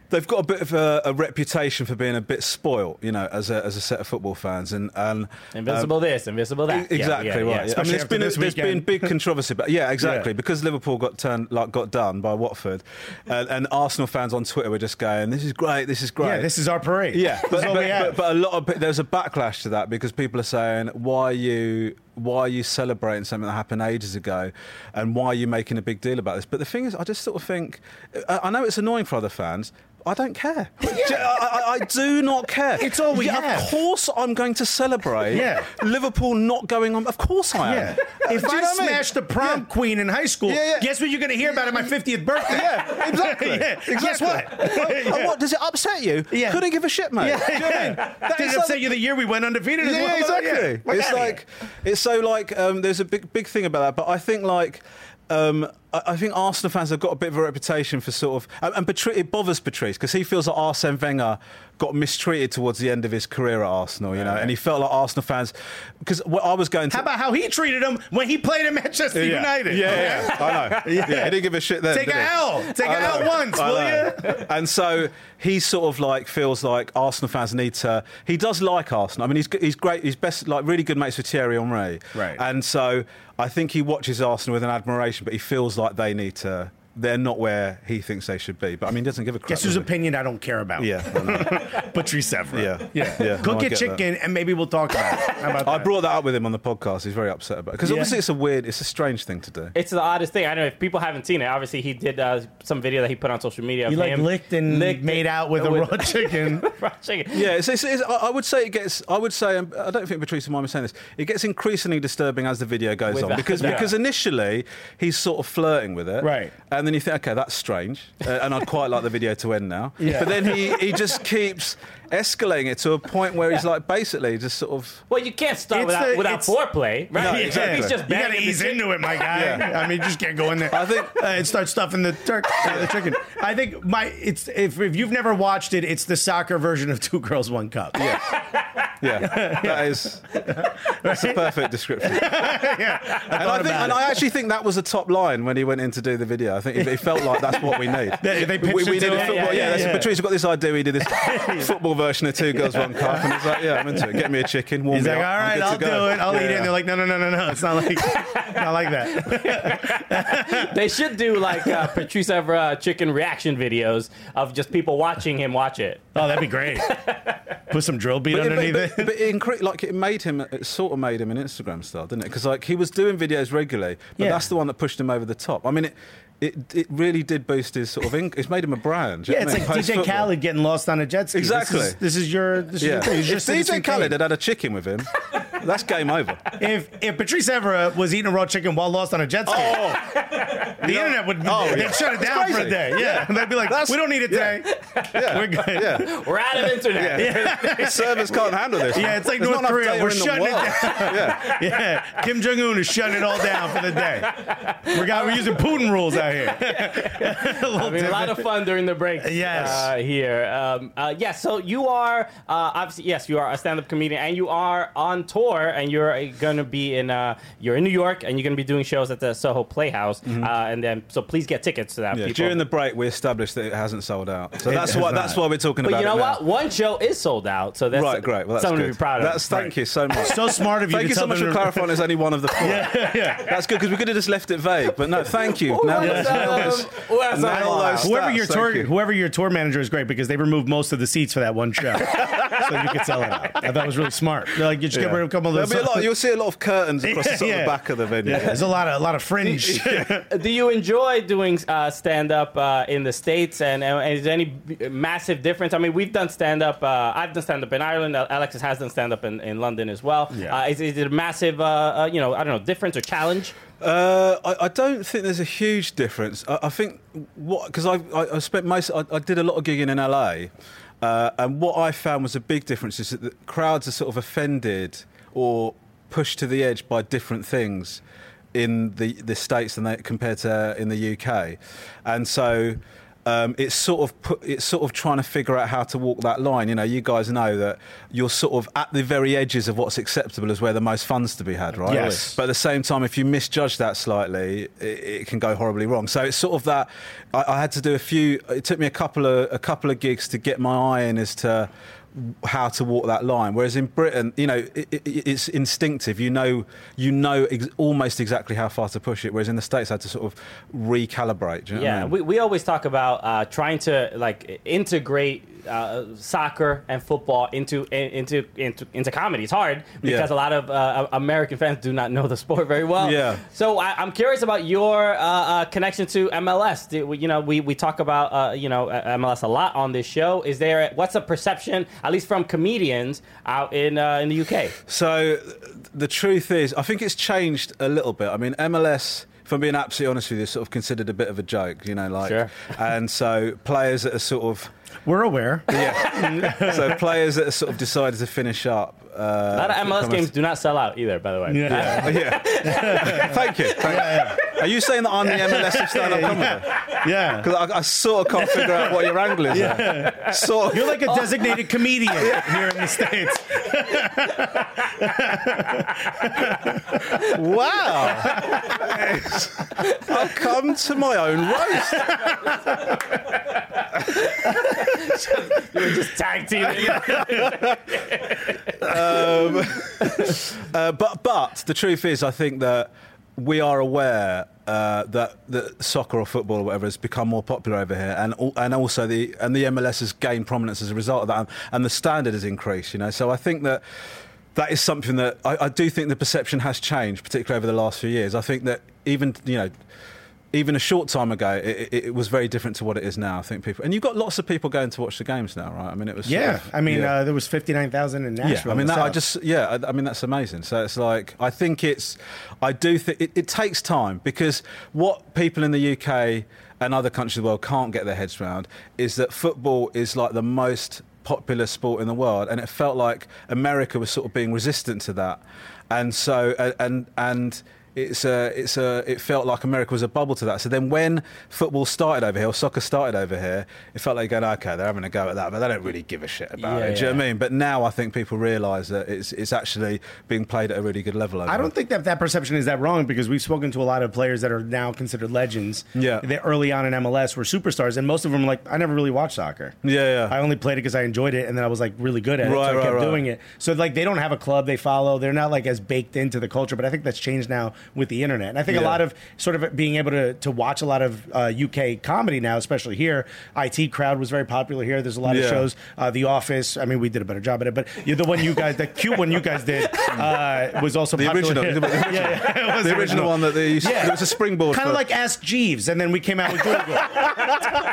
They've got a bit of a, a reputation for being a bit spoilt, you know, as a, as a set of football fans, and and Invincible um, this, invincible that. Exactly yeah, yeah. right. I mean, there's after been there's been big controversy, but yeah, (laughs) exactly Yeah. because Liverpool got turned like got done by Watford, and, and Arsenal fans on Twitter were just going, "This is great, this is great." Yeah, this is our parade. Yeah, but, but, but, but a lot of there's a backlash to that because people are saying, "Why are you why are you celebrating something that happened ages ago, and why are you making a big deal about this?" But the thing is, I just sort of think, I, I know it's annoying for other fans. I don't care. (laughs) I, I, I do not care. It's all we yeah, have. Of course, I'm going to celebrate. Yeah. Liverpool not going on. Of course, I am. Yeah. If I know what mean? smashed the prom Yeah. queen in high school, Yeah, yeah. guess what you're going to hear about at my 50th birthday? Yeah, exactly. (laughs) yeah. Guess exactly. what? (laughs) What does it upset you? Yeah. Couldn't give a shit, mate. Yeah. Do you know I mean? Did it like- upset you the year we went undefeated as yeah, well? exactly. Yeah. It's like it's so like um, there's a big big thing about that, but I think like. Um, I think Arsenal fans have got a bit of a reputation for sort of, and, and Patri- it bothers Patrice because he feels that Arsene Wenger got mistreated towards the end of his career at Arsenal, you know, and he felt like Arsenal fans because what I was going to. How about how he treated him when he played at Manchester yeah. United? Yeah, yeah, I know. (laughs) Yeah. he didn't give a shit then. Take a? L. Take a L once, will you? (laughs) And so he sort of like feels like Arsenal fans need to. He does like Arsenal. I mean, he's he's great. He's best like really good mates with Thierry Henry. Right. And so I think he watches Arsenal with an admiration, but he feels like they need to. They're not where he thinks they should be. But I mean, he doesn't give a crap. Guess whose does he? opinion I don't care about? Yeah, I (laughs) know. Patrice Evra. Yeah. yeah, Yeah, Cook no, your get chicken, and maybe we'll talk about it. How about I that? brought that up with him on the podcast. He's very upset about it because Yeah. obviously it's a weird, it's a strange thing to do. It's the oddest thing. I don't know if people haven't seen it. Obviously, he did uh, some video that he put on social media. Of You like licked and licked made it out with a raw (laughs) chicken. raw chicken. Yeah, it's, it's, it's, I I would say it gets. I would say um, I don't think Patrice will mind me saying this. It gets increasingly disturbing as the video goes With on that- because yeah. because initially he's sort of flirting with it, Right. And then you think, okay, that's strange, uh, and I'd quite like the video to end now. Yeah. But then he he just keeps escalating it to a point where he's like basically just sort of. Well, you can't start It's without, the- without it's- foreplay, right? No, (laughs) If exactly. He's just You gotta banging the ease chicken. into it, my guy. Yeah. I mean, you just can't go in there. I think- (laughs) uh, and start stuffing the turk, uh, the chicken. I think my it's if, if you've never watched it, it's the soccer version of Two Girls One Cup. Yeah, yeah, (laughs) that is that's a perfect description. yeah. I And I, thought think, about and it. I actually think that was a top line when he went in to do the video. I think it, it felt like that's what we need. They- they we, pitched we it to need a him. football. Yeah, Yeah, yeah, that's- yeah. Patrice, got this idea. We did this football version of Two Girls One Cup, and he's like, "Yeah, I'm into it. Get me a chicken, warm He's me like, all up. I'm right, good I'll do go." it. I'll Yeah, eat it. yeah. And they're like, no, no, no, no, no. It's not like, not like that. (laughs) They should do like uh, Patrice Evra chicken reaction videos of just people watching him watch it. Oh, that'd be great. (laughs) Put some drill beat But, it- underneath but, it. but, but it incre- like it made him, it sort of made him an Instagram star, didn't it? Because like he was doing videos regularly, but Yeah. that's the one that pushed him over the top. I mean, it it, it really did boost his sort of. Inc- it's made him a brand. yeah, it's what I like mean? DJ Post-football. Khaled getting lost on a jet ski. Exactly. This is, this is your. This is your Yeah. thing. It's If your Citizen DJ Khaled had had a chicken with him, that's game over. If if Patrice Evra was eating a raw chicken while lost on a jet ski, the internet would Oh, they'd yeah. shut it down for a crazy. day. Yeah, Yeah. they'd be like, That's- we don't need it yeah. today. Yeah. (laughs) We're good. Yeah. We're out of internet. Yeah. (laughs) Servers can't handle this. Yeah, it's like There's North not enough Korea. data We're in the shutting it world. down. (laughs) Yeah. Yeah, Kim Jong Un is shutting it all down for the day. We got we're using Putin rules out here. a I mean, a lot of fun during the break. Yes. Uh, here. Um, uh, yes. So you are uh, obviously yes, you are a stand-up comedian, and you are on tour, and you're going to be in uh, you're in New York, and you're going to be doing shows at the Soho Playhouse, uh, and then so please get tickets to that. Mm-hmm. Yeah, during the break, we established that it hasn't sold out, so It that's has why that's why we're talking but about But you know it now. what? One show is sold out, so that's right, great. Well, that's something good. to be proud of. That's thank you so much. So smart of you Thank to you tell so much for clarifying. There's only one of the four. (laughs) yeah, yeah. That's good because we could have just left it vague. But no, thank you. (laughs) Now Who there's- has, now there's- who has now that all those Whoever your tour, whoever your tour manager is great because they removed most of the seats for that one show, so you could sell it out. I thought it was really smart. They're like, you just get rid of a couple of There'll be a lot. You'll see a lot of curtains (laughs) across the, sort of Yeah. the back of the venue. Yeah, there's a lot of a lot of fringe. (laughs) (laughs) Do you enjoy doing uh, stand up uh, in the states? And, uh, is there any massive difference? I mean, we've done stand up. Uh, I've done stand up in Ireland. Alexis has done stand up in, in London as well. Yeah. Uh, is, is it a massive, uh, uh, you know, I don't know, difference or challenge? Uh, I, I don't think there's a huge difference. I, I think what because I, I, I spent most I, I did a lot of gigging in LA, uh, and what I found was a big difference is that the crowds are sort of offended or pushed to the edge by different things in the the states than they compared to in the UK, and so. Um, it's sort of put, it's sort of trying to figure out how to walk that line. You know, you guys know that you're sort of at the very edges of what's acceptable is where the most fun's to be had, right? Yes. But at the same time, if you misjudge that slightly, it, it can go horribly wrong. So it's sort of that. I, I had to do a few. It took me a couple of a couple of gigs to get my eye in as to how to walk that line. Whereas in Britain, you know, it, it, it's instinctive. You know, you know ex- almost exactly how far to push it. Whereas in the states, I had to sort of recalibrate. You know what I Yeah, mean? we, we always talk about uh, trying to like integrate uh, soccer and football into into into into comedy. It's hard because Yeah. a lot of uh, American fans do not know the sport very well. Yeah. So I, I'm curious about your uh, uh, connection to MLS. Do, we- you know, we, we talk about uh, you know uh, MLS a lot on this show. Is there what's a perception, at least from comedians out in uh, in the UK? So the truth is, I think it's changed a little bit. I mean, MLS. If I'm being absolutely honest with you, sort of considered a bit of a joke, you know, like, Sure. and so players that are sort of, We're aware. yeah, (laughs) so players that are sort of decided to finish up. Uh, A lot of MLS come games do not sell out either, by the way. Yeah. (laughs) yeah. (laughs) Thank you. Thank you. Are you saying that I'm the MLS of stand-up comedy? Yeah. Because I, I sort of can't figure out what your angle is. Sort of. You're like a designated comedian (laughs) here in the States. wow. I've come to my own roast. You were just tag teaming. um, (laughs) uh, but but the truth is, I think that we are aware uh, that, that soccer or football or whatever has become more popular over here, and and also the and the MLS has gained prominence as a result of that, and, and the standard has increased. You know, so I think that. That is something that I, I do think the perception has changed, particularly over the last few years. I think that even you know, even a short time ago, it, it, it was very different to what it is now. I think people, and you've got lots of people going to watch the games now, right? I mean, it was Yeah, of- I mean, yeah. uh, there was fifty nine thousand in Nashville. Yeah, I mean, that, I just yeah, I, I mean that's amazing. So it's like I think it's, I do think it, it takes time because what people in the UK and other countries of the world can't get their heads around is that football is like the most popular sport in the world, and it felt like America was sort of being resistant to that, and so and and it's a, it's a, it felt like America was a bubble to that. So then when football started over here, or soccer started over here, it felt like going, okay, they're having a go at that, but they don't really give a shit about Yeah, it. Do you know what I mean? But now I think people realise that it's, it's actually being played at a really good level. Over I don't think that that perception is that wrong because we've spoken to a lot of players that are now considered legends. Yeah. They early on in MLS were superstars, and most of them like, I never really watched soccer. Yeah, yeah. I only played it because I enjoyed it, and then I was like really good at it, Right, so I right, kept right. doing it. So like they don't have a club they follow. They're not like as baked into the culture. But I think that's changed now with the internet. And I think a lot of sort of being able to to watch a lot of uh, UK comedy now, especially here. IT Crowd was very popular here. There's a lot of shows. Uh, the Office. I mean, we did a better job at it, but the one you guys, the cute one you guys did, uh, was also The popular original- the original- (laughs) yeah, yeah, the original one that they used- Yeah. it was a springboard Kind of like Ask Jeeves, and then we came out with Google. (laughs)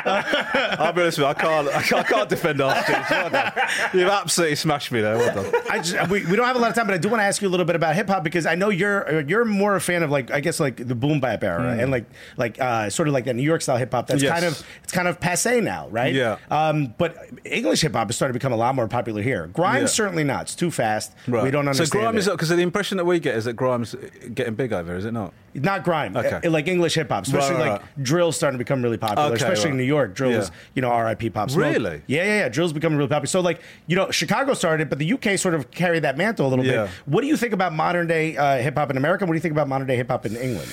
I'll be honest with you, I can't, I can't, I can't defend Ask Jeeves. Well. You've absolutely smashed me there. Well done. I just, we, we don't have a lot of time, but I do want to ask you a little bit about hip hop because I know you're you're more a fan of like I guess like the boom bap era and like like uh, sort of like that New York style hip hop. That's Mm. Yes. kind of it's kind of passe now, right? Yeah. Um, but English hip hop has started to become a lot more popular here. Grime Yeah. certainly not. It's too fast. Right. We don't understand. So grime it. is because the impression that we get is that grime's getting big over, is it not? Not grime, Okay. uh, like English hip hop, especially Right, right, like drill's starting to become really popular, Okay, especially in. New York. Drill is, Yeah. you know, R.I.P. Pop Smoke. Really? Yeah, yeah, yeah. Drill's becoming really popular. So, like, you know, Chicago started, but the UK sort of carried that mantle a little Yeah. bit. What do you think about modern day uh, hip hop in America? What do you think about modern day hip hop in England?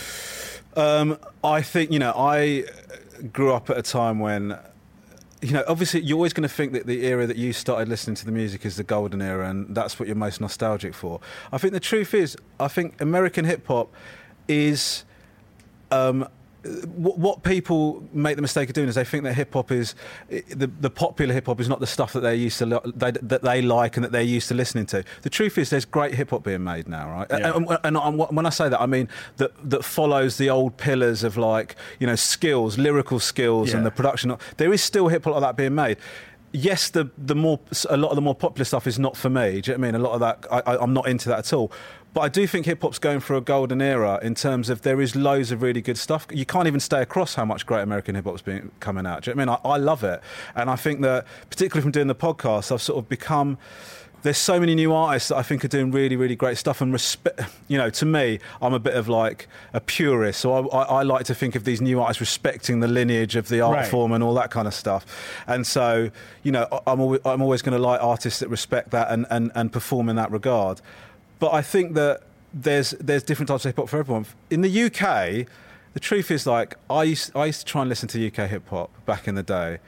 Um, I think you know I grew up at a time when. You know, obviously, you're always going to think that the era that you started listening to the music is the golden era, and that's what you're most nostalgic for. I think the truth is, I think American hip hop is um, what people make the mistake of doing is they think that hip hop is the, the popular hip hop is not the stuff that they're used to li- they, that they like and that they're used to listening to. The truth is, there's great hip hop being made now, right? Yeah. And, and, and when I say that, I mean that that follows the old pillars of like you know skills, lyrical skills, and the production. There is still hip hop like that being made. Yes, the the more a lot of the more popular stuff is not for me. Do you know what I mean? A lot of that I, I, I'm not into that at all. But I do think hip hop's going through a golden era in terms of there is loads of really good stuff. You can't even stay across how much great American hip hop's been coming out. Do you know what I mean? I, I love it, and I think that particularly from doing the podcast, I've sort of become there's so many new artists that I think are doing really, really great stuff. And respect, you know, to me, I'm a bit of like a purist, so I, I, I like to think of these new artists respecting the lineage of the art Right. form and all that kind of stuff. And so, you know, I'm always, I'm always going to like artists that respect that and, and, and perform in that regard. But I think that there's there's different types of hip hop for everyone. In the UK, the truth is like I used I used to try and listen to UK hip hop back in the day.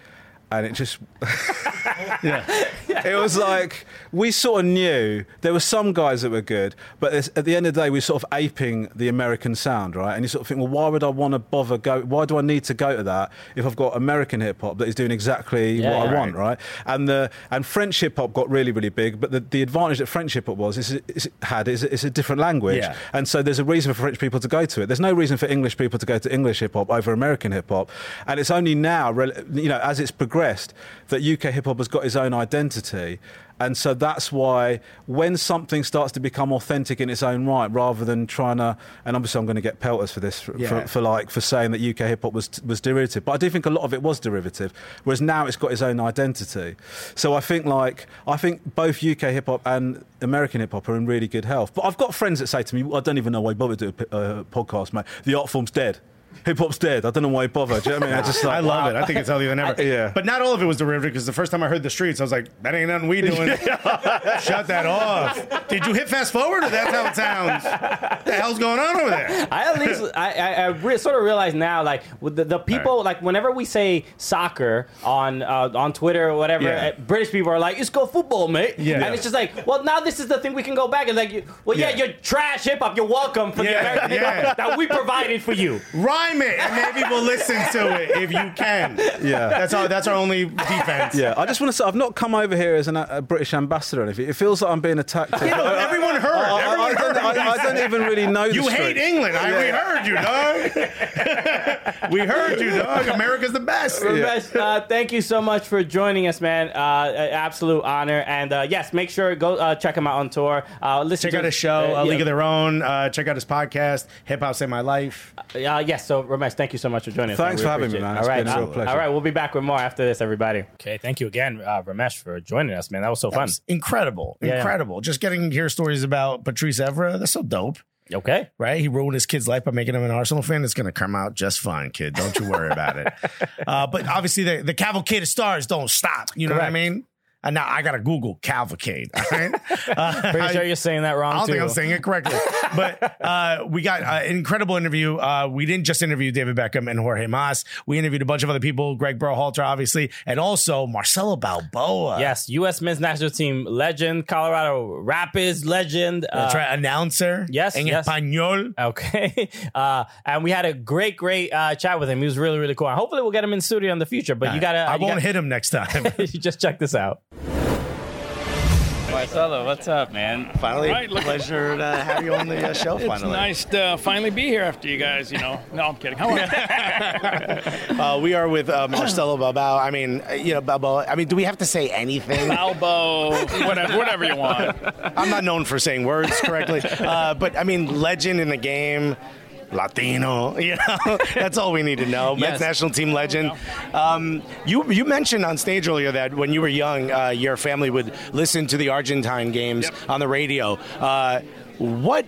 And it just (laughs) yeah. (laughs) it was like we sort of knew there were some guys that were good, but at the end of the day, we're sort of aping the American sound, right? And you sort of think, well, why would I want to bother go? Why do I need to go to that if I've got American hip hop that is doing exactly Yeah, what I yeah. want, right? And the and French hip hop got really, really big, but the, the advantage that French hip hop was is, is had is it's a different language, Yeah. and so there's a reason for French people to go to it. There's no reason for English people to go to English hip hop over American hip hop, and it's only now, you know, as it's progressed, that UK hip hop has got its own identity. And so that's why when something starts to become authentic in its own right, rather than trying to, and obviously I'm going to get pelters for this, for, Yeah. for, for like for saying that UK hip hop was was derivative, but I do think a lot of it was derivative. Whereas now it's got its own identity. So I think like I think both UK hip hop and American hip hop are in really good health. But I've got friends that say to me, "I don't even know why you bother to do a podcast, mate. The art form's dead." Hip hop's dead. I don't know why he bothered. You know what I mean? I just (laughs) like, I love it. I think it's healthier than ever. (laughs) Yeah. But not all of it was derivative because the first time I heard the streets, I was like, that ain't nothing we (laughs) doing. Shut that off. Did you hit fast forward or that's how it sounds? What the hell's going on over there? I at least I, I, I re- sort of realize now, like with the, the people, like whenever we say soccer on uh, on Twitter or whatever, Yeah. uh, British people are like, "It's go football, mate." Yeah. and it's just like, well, now this is the thing we can go back and like, well, yeah, Yeah. you're trash hip hop. You're welcome for the American hip yeah. hop that we provided for you. It and maybe we'll listen to it if you can. Yeah. That's our that's our only defense. Yeah, I just want to say I've not come over here as an, a British ambassador or anything. It feels like I'm being attacked. Know, everyone heard. I, I- I Everyone don't, heard. I, I don't even really know the You hate streets. England. I, we heard you, dog. (laughs) we heard you, dog. America's the best. Romesh, uh, thank you so much for joining us, man. Uh, absolute honor. And uh, yes, make sure go uh, check him out on tour. Uh, listen Check to out his show, uh, A League yeah. of Their Own. Uh, check out his podcast, Hip Hop Saved My Life. Uh, yes, so Romesh, thank you so much for joining us. Thanks for having me, man. All It's right, been a real pleasure. All right, we'll be back with more after this, everybody. Okay, thank you again, uh, Romesh, for joining us, man. That was so That fun. was incredible. Yeah, yeah. incredible. Just getting to hear stories about Patrice Evra. That's so dope. Okay. Right? He ruined his kid's life by making him an Arsenal fan. It's going to come out just fine, kid. Don't you worry about it. (laughs) Uh, but obviously, the, the cavalcade of stars don't stop. You know what I mean? And now I got to Google cavalcade. Right? (laughs) Uh, Pretty sure you're saying that wrong I don't too. think I'm saying it correctly. (laughs) but uh, we got uh, an incredible interview. Uh, we didn't just interview David Beckham and Jorge Mas. We interviewed a bunch of other people, Gregg Berhalter, obviously, and also Marcelo Balboa. Yes, U.S. men's national team legend, Colorado Rapids legend. That's uh, right. Announcer. Yes, En yes. español. Okay. (laughs) Uh, and we had a great, great uh, chat with him. He was really, really cool. And hopefully we'll get him in studio in the future. But you gotta I you won't gotta- hit him next time. you just check this out. Marcelo, what's up, man? Finally, Right, look- pleasure to have you on the uh, show. (laughs) It's finally, nice to finally be here after you guys, you know. No, I'm kidding. How are you? Uh, we are with uh, Marcelo Balboa. I mean, uh, you know, Balboa. I mean, do we have to say anything? Balbo, whatever, whatever you want. I'm not known for saying words correctly, (laughs) uh, but I mean, legend in the game. Latino, (laughs) you know, that's all we need to know. Men's Yes. national team legend. Um, you you mentioned on stage earlier that when you were young, uh, your family would listen to the Argentine games on the radio. Uh, what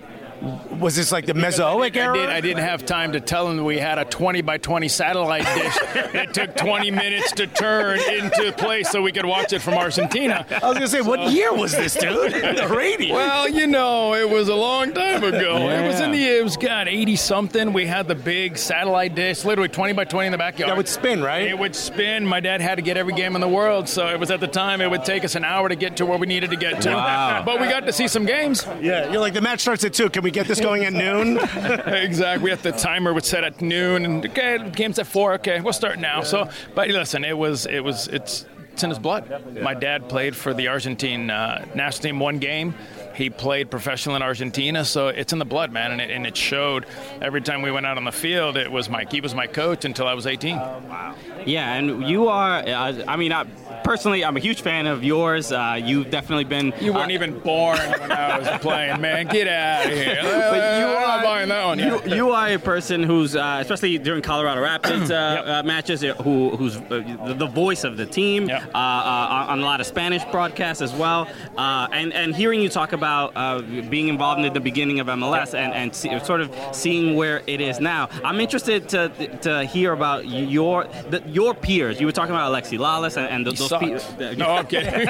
was this like the Mesozoic I era? did. I didn't have time to tell them we had a 20 by 20 satellite dish. it took 20 minutes to turn into place so we could watch it from Argentina. I was gonna say, what year was this, dude? (laughs) the radio. Well, you know, it was a long time ago. It was in the, Yeah. it was, God, 80 something. We had the big satellite dish, literally 20 by 20 in the backyard. That would spin, right? It would spin. My dad had to get every game in the world, so it was at the time it would take us an hour to get to where we needed to get to. Wow. (laughs) But we got to see some games. Yeah, you're like the match starts at two. Can we get this going at noon? (laughs) exactly. We had the timer would set at noon, and okay, the game's at four. Okay, we'll start now. So, but listen, it was it was it's it's in his blood. My dad played for the Argentine uh, national team one game. He played professional in Argentina, so it's in the blood, man, and it, and it showed. Every time we went out on the field, it was my he was my coach until I was 18. Wow. Yeah, and you are. Uh, I mean, I, personally, I'm a huge fan of yours. Uh, you've definitely been. You weren't uh, even born when I was (laughs) playing, man. Get out of here. But you are- buying that one. You, you are a person who's, uh, especially during Colorado Rapids uh, uh, matches, who, who's uh, the, voice of the team Yep. uh, uh, on a lot of Spanish broadcasts as well. Uh, and, and hearing you talk about uh, being involved in the beginning of MLS and, and see, sort of seeing where it is now, I'm interested to, to hear about your the, your peers. You were talking about Alexi Lalas and, and He those sucks. peers. No, I'm kidding.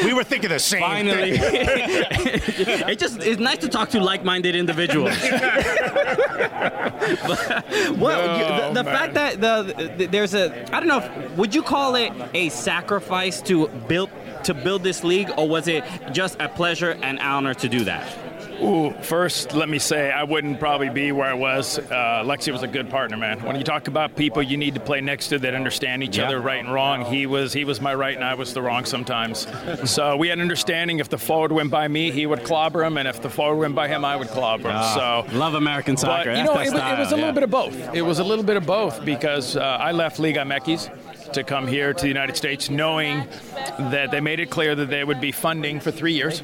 (laughs) we were thinking the same Finally, thing. (laughs) (laughs) it just it's nice to talk to like-minded individuals. But, well, No, you- the, the fact that the, the there's a I don't know, if, would you call it a sacrifice to build to build this league, or was it just a pleasure and honor to do that? Ooh, first, let me say I wouldn't probably be where I was. Uh, Lexi was a good partner, man. When you talk about people you need to play next to that understand each Yeah. other right and wrong, he was he was my right and I was the wrong sometimes. (laughs) so we had understanding. If the forward went by me, he would clobber him, and if the forward went by him, I would clobber him. so. love American soccer. But you know, it was, it was a style, little yeah. bit of both. It was a little bit of both because uh, I left Liga MX to come here to the United States, knowing that they made it clear that they would be funding for three years.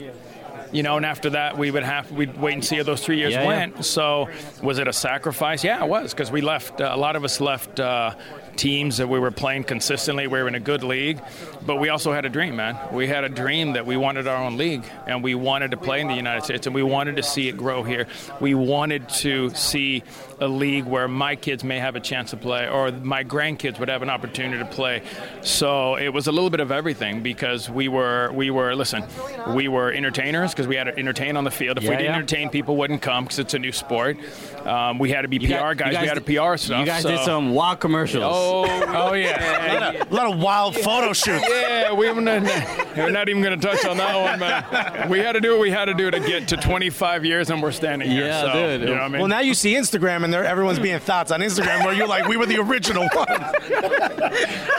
you know, and after that we would have we'd wait and see how those three years Yeah, yeah. went. So was it a sacrifice? Yeah, it was because we left. Uh, a lot of us left. Uh, teams that we were playing consistently we were in a good league but we also had a dream man. We had a dream that we wanted our own league and we wanted to play in the united states and we wanted to see it grow here. We wanted to see a league where my kids may have a chance to play or my grandkids would have an opportunity to play. So it was a little bit of everything because we were we were listen we were entertainers because we had to entertain on the field. If we didn't yeah. entertain people wouldn't come because it's a new sport. Um, we had to be You pr guys- guys, we had to pr stuff You guys so- did some wild commercials. Oh, oh yeah. A lot of wild photo shoots. Yeah, we were not, we're not even going to touch on that one, man. We had to do what we had to do to get to 25 years, and we're standing here. Yeah, so, dude. You know what I mean? Well, now you see Instagram and they're, everyone's being thoughts on Instagram where you're like, we were the original one.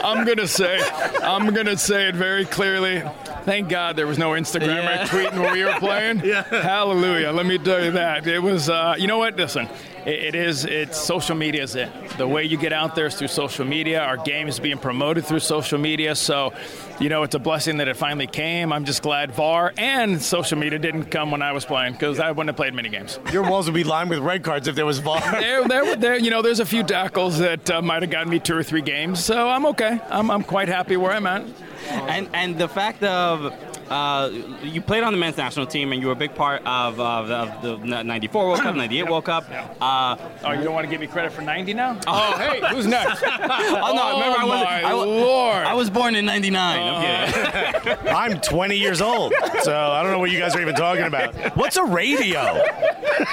I'm gonna say, I'm gonna say it very clearly. Thank God there was no Instagram Yeah. or tweeting when we were playing. (laughs) Yeah. Hallelujah. Let me tell you that it was. Uh, you know what? Listen, it, it is. It's social media is it. The way you get out there is through social media. Our game is being promoted through social media. So, you know, it's a blessing that it finally came. I'm just glad VAR and social media didn't come when I was playing because I wouldn't have played many games. Your walls would be lined with red cards if there was VAR. (laughs) there, there, there, you know, there's a few tackles that uh, might have gotten me two or three games, so I'm okay. I'm, I'm quite happy where I'm at. And and the fact of uh, you played on the men's national team and you were a big part of, of, the- of the '94 World Cup, '98 World Cup. Uh, Oh, you don't want to give me credit for 90 now? Oh, (laughs) hey, who's next? (laughs) oh no! Remember, I was my I, Lord. I was born in '99. I'm. (laughs) I'm 20 years old, so I don't know what you guys are even talking about. What's a radio?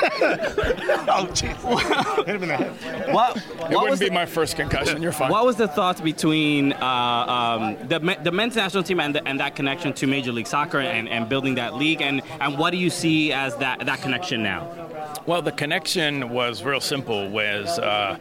oh, jeez. Hit him in the head. What, It wouldn't was be the, my first concussion. You're fine. what was the thought between uh, um, the the men's national team and, the, and that connection to Major League Soccer and, and building that league and, and what do you see as that that connection now? Well, the connection was real simple. Was uh,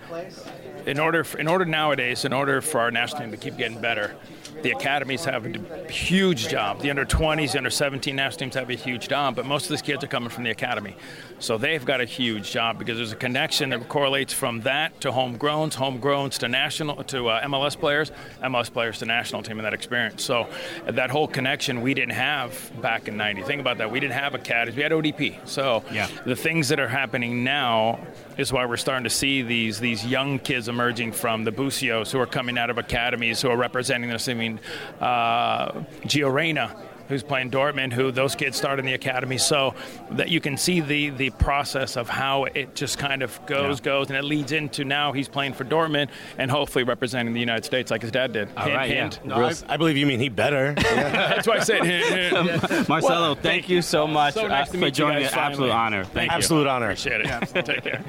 in order for, in order nowadays, in order for our national team to keep getting better, the academies have a huge job. The under 20s, the under 17 national teams have a huge job, but most of these kids are coming from the academy, so they've got a huge job because there's a connection that correlates from that to homegrowns, homegrowns to national to uh, MLS players, MLS players to national team and that experience. So that whole connection we didn't have back in '90. Think about that. We didn't have academies. We had ODP. So Yeah. the things that are happening now is why we're starting to see these these young kids emerging from the Busios who are coming out of academies who are representing us. I mean, uh, Gio Reyna, who's playing Dortmund, who those kids start in the academy. So that you can see the the process of how it just kind of goes, goes, and it leads into now he's playing for Dortmund and hopefully representing the United States like his dad did. All Hint, right, yeah. No, I, I believe you mean he better. (laughs) That's why I said hint, hint. (laughs) Marcelo, thank you so much So nice uh, to for joining guys us. Absolute honor. Thank you. Absolute honor. Appreciate it. Take care.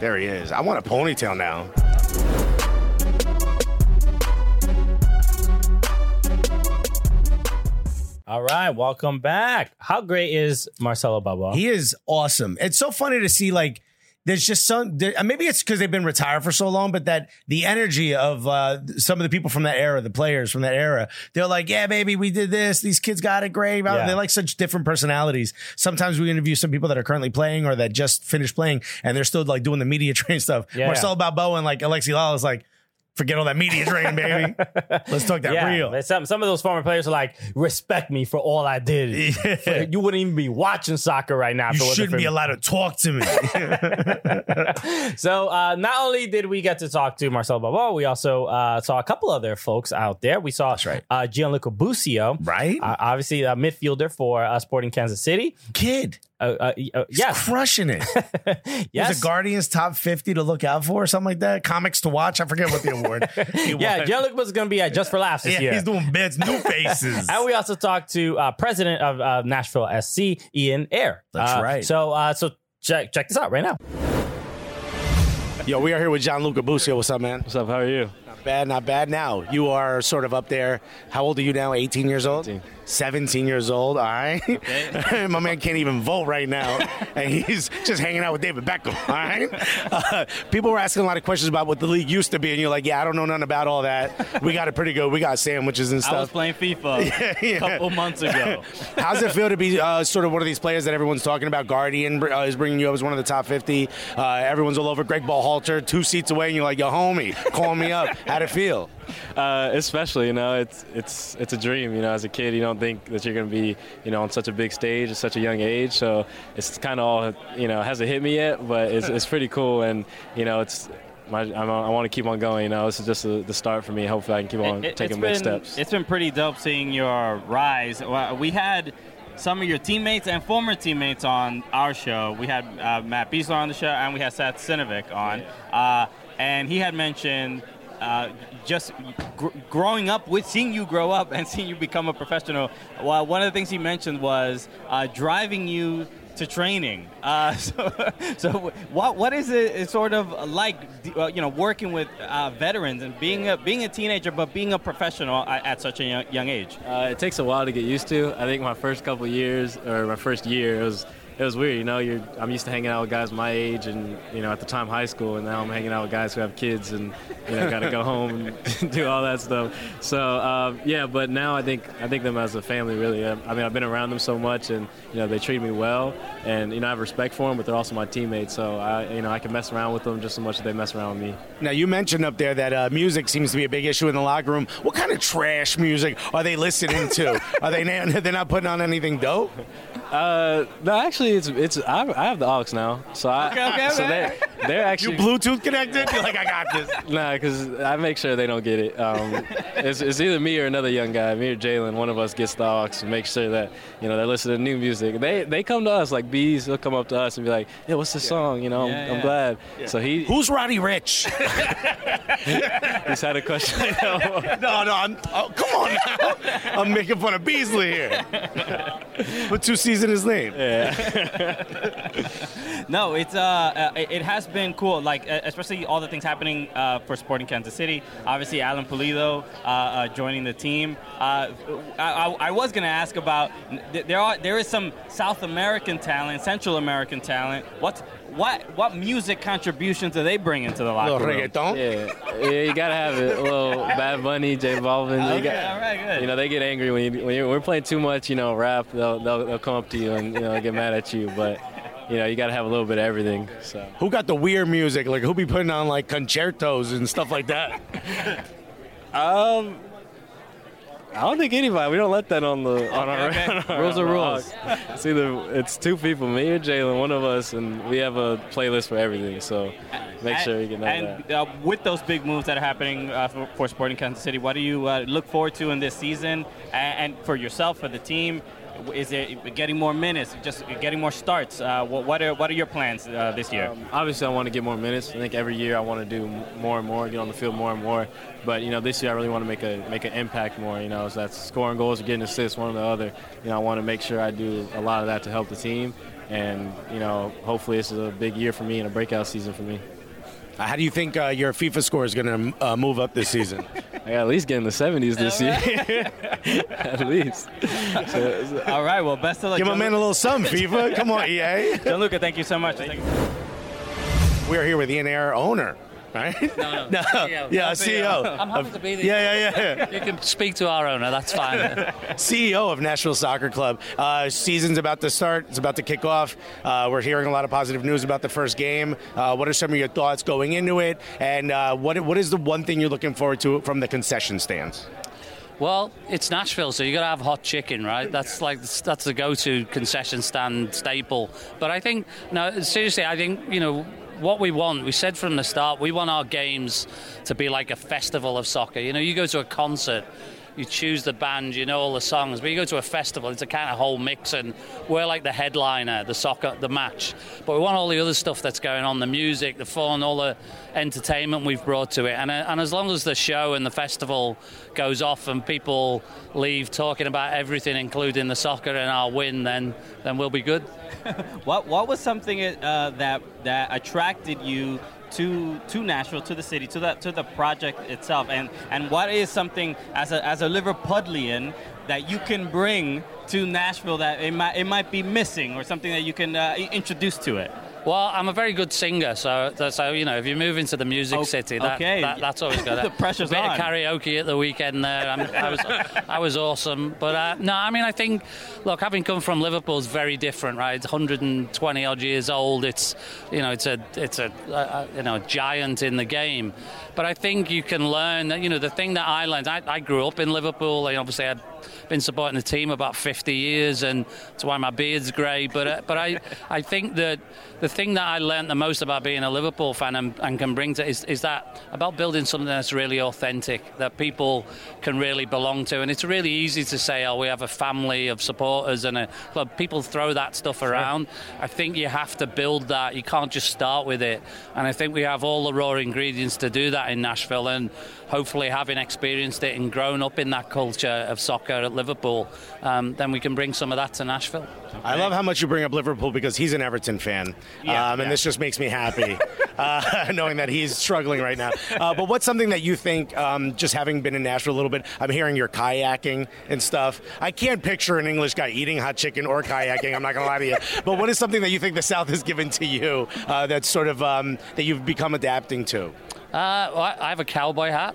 There he is. I want a ponytail now. All right, welcome back. How great is Marcelo Balboa? He is awesome. It's so funny to see like there's just some there, maybe it's because they've been retired for so long, but that the energy of uh, some of the people from that era, the players from that era, they're like, yeah, baby, we did this. These kids got it great. Yeah. They're like such different personalities. Sometimes we interview some people that are currently playing or that just finished playing, and they're still like doing the media (laughs) train stuff. Yeah. Marcelo Balboa and like Alexi Lala is like, forget all that media train, baby. (laughs) Let's talk that yeah, real. Some some of those former players are like, respect me for all I did. (laughs) For- you wouldn't even be watching soccer right now. if You shouldn't be allowed to talk to me. (laughs) So uh, not only did we get to talk to Marcelo Balboa, we also uh, saw a couple other folks out there. We saw That's right. uh, Gianluca Busio, Right? Uh, obviously a midfielder for uh, Sporting Kansas City. Kid. Uh, uh, uh, yes, Crushing it. (laughs) yes. Was it Guardians top 50 to look out for or something like that? Comics to watch? I forget what the award. (laughs) he yeah, won. Gianluca was going to be at Just for Laughs this Yeah, year. he's doing bits, new (laughs) faces. And we also talked to uh, president of uh, Nashville SC, Ian Ayre. That's Uh, right. So, uh, so check check this out right now. Yo, we are here with Gianluca Busio. What's up, man? What's up? How are you? Not bad, not bad. Now you are sort of up there. How old are you now? 18 years old. 17 years old. All right. (laughs) My man can't even vote right now, (laughs) and he's just hanging out with David Beckham. All right. (laughs) Uh, people were asking a lot of questions about what the league used to be, and you're like, "Yeah, I don't know nothing about all that. We got it pretty good. We got sandwiches and stuff. I was playing FIFA Yeah, yeah. a couple months ago. How's it feel to be uh, sort of one of these players that everyone's talking about? Guardian uh, is bringing you up as one of the top 50. Uh, everyone's all over. Gregg Berhalter, two seats away, and you're like, "Yo, homie, call me up." How'd it feel? Uh, especially, you know, it's it's it's a dream. You know, as a kid, you don't think that you're going to be, you know, on such a big stage at such a young age. So it's kind of all, you know, hasn't hit me yet, but it's, it's pretty cool. And, you know, it's, my, I'm, I want to keep on going. You know, this is just the, the start for me. Hopefully, I can keep on It- taking big steps. It's been pretty dope seeing your rise. We had some of your teammates and former teammates on our show. We had uh, Matt Besler on the show, and we had Seth Sinovic on. Uh, and he had mentioned uh, just gr- growing up with seeing you grow up and (laughs) seeing you become a professional. Well, one of the things he mentioned was uh, driving you to training. Uh, (laughs) so, so what what is it sort of like, uh, you know, working with uh, veterans and being a being a teenager, but being a professional at, such a young, young age? Uh, it takes a while to get used to. I think my first couple years or my first year, it was it was weird. You know, you're I'm used to hanging out with guys my age and you know at the time high school, and now I'm hanging out with guys who have kids and you know got to go (laughs) home and (laughs) do all that stuff. So uh, yeah, but now I think I think them as a family really. I mean, I've been around them so much, and you know they treat me well, and you know I have respect for them, but they're also my teammates. So I you know I can mess around with them just as much as they mess around with me. Now you mentioned up there that uh, music seems to be a big issue in the locker room. What kind of trash music are they listening to? (laughs) are they they're not putting on anything dope? Uh, no, actually, it's it's I, I have the aux now, so I Okay, okay, so okay. they they're actually You Bluetooth connected? You're like, I got this. (laughs) Nah, because I make sure they don't get it. Um, (laughs) it's, it's either me or another young guy, me or Jalen. One of us gets the aux and make sure that you know they're listening to new music. They they come to us like bees. They'll come up to us and be like, "Yeah, what's this song?" You know, Yeah, I'm, I'm glad. Yeah. So he Who's Roddy Ricch? (laughs) he's had a question. no, no, I'm, oh, come on now. I'm making fun of Besler here. Put two C's in his name. (laughs) no, it's uh, it has been cool. Like especially all the things happening uh, for Sporting Kansas City. Obviously, Alan Pulido uh, uh, joining the team. Uh, I, I, I was to ask about there are there is some South American talent, Central American talent. What what what music contributions do they bring into the locker room? Yeah, yeah, you gotta have it. A little (laughs) Bad Bunny, J Balvin. they Okay, got- all right, good. You know, they get angry when you when you're, we're playing too much. You know, rap. They'll, they'll they'll come up to you and you know get mad at you. But you know, you gotta have a little bit of everything. So. Who got the weird music? Like who be putting on like concertos and stuff like that? (laughs) Um, I don't think anybody. We don't let that on the on our, Okay, okay. (laughs) on our- Rules are rules. log. (laughs) It's either it's two people, me or Jalen, one of us, and we have a playlist for everything. So make sure you get know that. And uh, with those big moves that are happening uh, for, for Sporting Kansas City, what do you uh, look forward to in this season? And, and for yourself, for the team, is it getting more minutes, just getting more starts? Uh, what, what are what are your plans uh, this year? Um, obviously, I want to get more minutes. I think every year I want to do more and more, get on the field more and more. But you know, this year I really want to make a make an impact more. You know, so that's scoring goals or getting assists, one or the other. You know, I want to make sure I do a lot of that to help the team. And you know, hopefully, this is a big year for me and a breakout season for me. Uh, how do you think uh, your FIFA score is going to uh, move up this season? (laughs) I got at least get in the 70s this year. (laughs) at least. So- All right. Well, best of luck. Give my man a little something, FIFA. Come on, EA. Gianluca, thank you so much. Thank you. We are here with Ian Ayre, owner, right? No, no. (laughs) CEO. Yeah, CEO. I'm happy to be there. Yeah, yeah, yeah. (laughs) You can speak to our owner. That's fine. (laughs) CEO of Nashville Soccer Club. Uh, season's about to start. It's about to kick off. Uh, we're hearing a lot of positive news about the first game. Uh, what are some of your thoughts going into it? And uh, what what is the one thing you're looking forward to from the concession stands? Well, it's Nashville, so you got to have hot chicken, right? That's like that's the go-to concession stand staple. But I think, no, seriously, I think you know what we want. We said from the start, we want our games to be like a festival of soccer. You know, you go to a concert. You choose the band, you know all the songs, but you go to a festival, it's a kind of whole mix, and we're like the headliner, the soccer, the match. But we want all the other stuff that's going on, the music, the fun, all the entertainment we've brought to it. And, uh, and as long as the show and the festival goes off and people leave talking about everything, including the soccer and our win, then then we'll be good. (laughs) What what was something uh, that that attracted you to to Nashville, to the city, to the to the project itself, and and what is something as a as a Liverpudlian that you can bring to Nashville that it might it might be missing, or something that you can uh, introduce to it? Well, I'm a very good singer, so so you know if you move into the music city, that, okay. that- that's always good. (laughs) The pressure's a bit on. of karaoke at the weekend there. I'm, I was I was awesome, but uh, no, I mean I think look, having come from Liverpool is very different, right? It's 120 odd years old. It's you know it's a it's a, a you know a giant in the game, but I think you can learn that you know the thing that I learned. I, I grew up in Liverpool. I obviously had been supporting the team about 50 years, and that's why my beard's grey. But uh, but I I think that the thing that I learned the most about being a Liverpool fan and, and can bring to is, is that about building something that's really authentic that people can really belong to. And it's really easy to say, oh, we have a family of supporters and a club. People throw that stuff around. I think you have to build that. You can't just start with it. And I think we have all the raw ingredients to do that in Nashville. And hopefully, having experienced it and grown up in that culture of soccer at Liverpool, um, then we can bring some of that to Nashville. I love how much you bring up Liverpool because he's an Everton fan, Yeah, um, and yeah. this just makes me happy (laughs) uh, (laughs) knowing that he's struggling right now. Uh, but what's something that you think, um, just having been in Nashville a little bit, I'm hearing you're kayaking and stuff. I can't picture an English guy eating hot chicken or kayaking. I'm not going to lie to you. But what is something that you think the South has given to you uh, that's sort of um, that you've become adapting to? Uh, well, I I have a cowboy hat.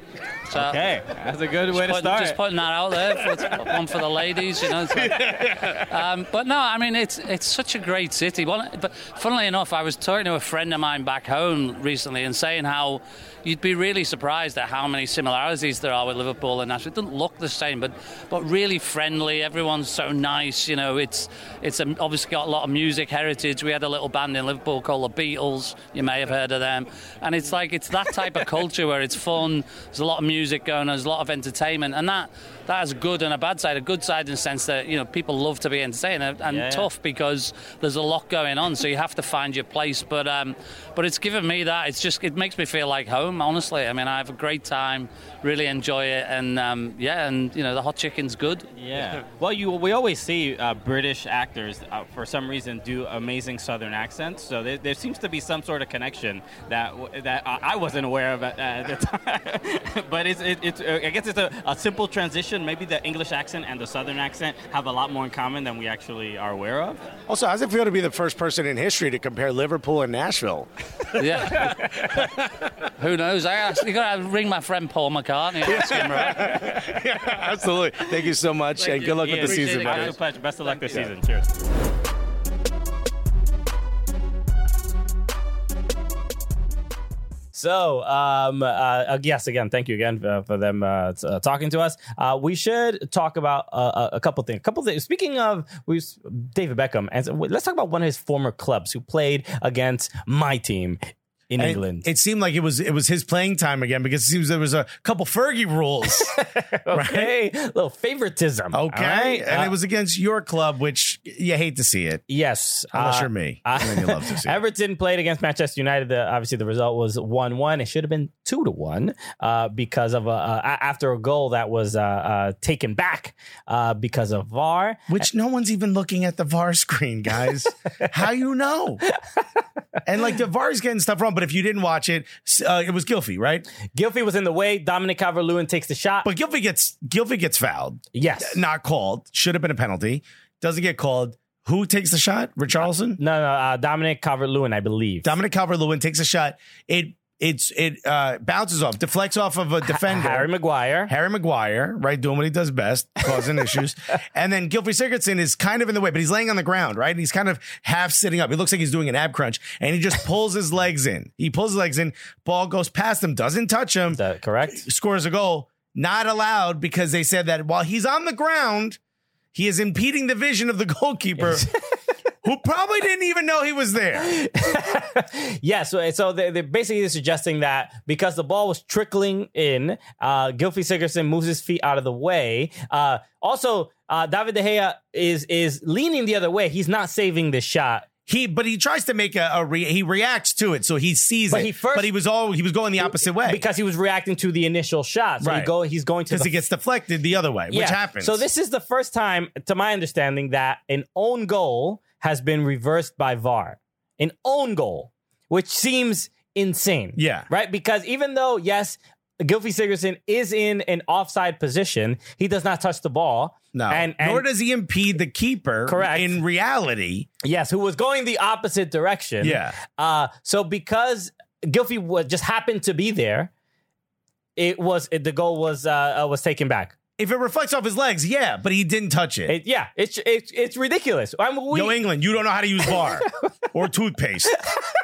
So Okay, that's a good way to putting- start. Just putting that out there. (laughs) For, one for the ladies, you know. like- um, but no, I mean it's it's such a great city. One, but funnily enough, I was talking to a friend of mine back home recently and saying how you'd be really surprised at how many similarities there are with Liverpool and Nashville. It doesn't look the same, but but really friendly. Everyone's so nice. You know, it's it's um, obviously got a lot of music heritage. We had a little band in Liverpool called the Beatles. You may have heard of them, and it's like it's that type of culture where it's fun. There's a lot of music going. There's a lot of entertainment, and that that has a good and a bad side. A good side in the sense that you know people love to be entertained, and, and Yeah, yeah. tough because there's a lot going on. So you have to find your place. But um, but it's given me that. It's just it makes me feel like home. Honestly, I mean I have a great time, really enjoy it, and um, yeah, and you know the hot chicken's good. Yeah. (laughs) Well, you we always see uh, British actors uh, for some reason do amazing Southern accents. So there, there seems to be some sort of connection that that I I wasn't aware of at, at the (laughs) time. but it's it, it's uh, I guess it's a, a simple transition. Maybe the English accent and the Southern accent have a lot more in common than we actually are aware of. Also, how's it feel to be the first person in history to compare Liverpool and Nashville? Yeah. (laughs) Who knows? I asked, you got to ring my friend Paul McCartney. and Ask him, right? (laughs) Absolutely. Thank you so much, and good luck with the season, buddy. Absolute pleasure. Best of luck this season. Cheers. So, um, uh, uh, yes, again, thank you again for, for them uh, t- uh, talking to us. Uh, we should talk about uh, a couple things. A couple things. Speaking of, we David Beckham, and let's talk about one of his former clubs who played against my team in And England. It seemed like it was it was his playing time again because it seems there was a couple Fergie rules. (laughs) (laughs) okay, little favoritism. Okay, right? and Uh, it was against your club, which you hate to see it. Yes, unless uh, you're me, uh, (laughs) and then you love to see. it. Everton played against Manchester United. The, obviously, the result was one-one. It should have been two to one uh, because of a, uh, a- after a goal that was uh, uh, taken back uh, because of VAR. Which no one's even looking at the VAR screen, guys. How you know? And like the VAR's getting stuff wrong, but if you didn't watch it, uh, it was Gylfi, right? Gylfi was in the way. Dominic Calvert-Lewin takes the shot, but Gylfi gets Gylfi gets fouled. Yes, not called. Should have been a penalty. Doesn't get called. Who takes the shot? Richarlison? No, no, uh, Dominic Calvert-Lewin, I believe. Dominic Calvert-Lewin takes a shot. It it's it uh, bounces off, deflects off of a defender. Harry Maguire. Harry Maguire, right, doing what he does best, causing issues. (laughs) And then Gylfi Sigurdsson is kind of in the way, but he's laying on the ground, right? And he's kind of half sitting up. He looks like he's doing an ab crunch, and he just pulls his legs in. He pulls his legs in. Ball goes past him, doesn't touch him. Is that correct? Scores a goal. Not allowed because they said that while he's on the ground, he is impeding the vision of the goalkeeper. Who probably didn't even know he was there. (laughs) yeah, so so they, they're basically suggesting that because the ball was trickling in, uh, Gylfi Sigurdsson moves his feet out of the way. Uh, also, uh, David De Gea is is leaning the other way. He's not saving this shot. He, but he tries to make a, a re, he reacts to it, so he sees But it. he first- but he was all he was going the opposite way because he was reacting to the initial shot. So he Right. go, he's going to because he gets deflected the other way, which happens. So this is the first time, to my understanding, that an own goal has been reversed by VAR. An own goal, which seems insane. Yeah. Right? Because even though, yes, Gylfi Sigurdsson is in an offside position, he does not touch the ball. No, And, and nor does he impede the keeper. Correct. In reality, Yes, who was going the opposite direction. Yeah. Uh, so because Gylfi was, just happened to be there, it was it, the goal was uh, uh, was taken back. If it reflects off his legs, yeah, but he didn't touch it. It- yeah, it's it's it's ridiculous. I mean, we, Yo, England, you don't know how to use bar (laughs) or toothpaste.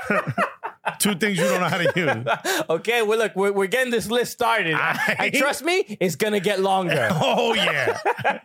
(laughs) Two things you don't know how to use. (laughs) okay, well, look, we're, we're getting this list started. and trust me, it's going to get longer. (laughs) Oh, yeah. (laughs)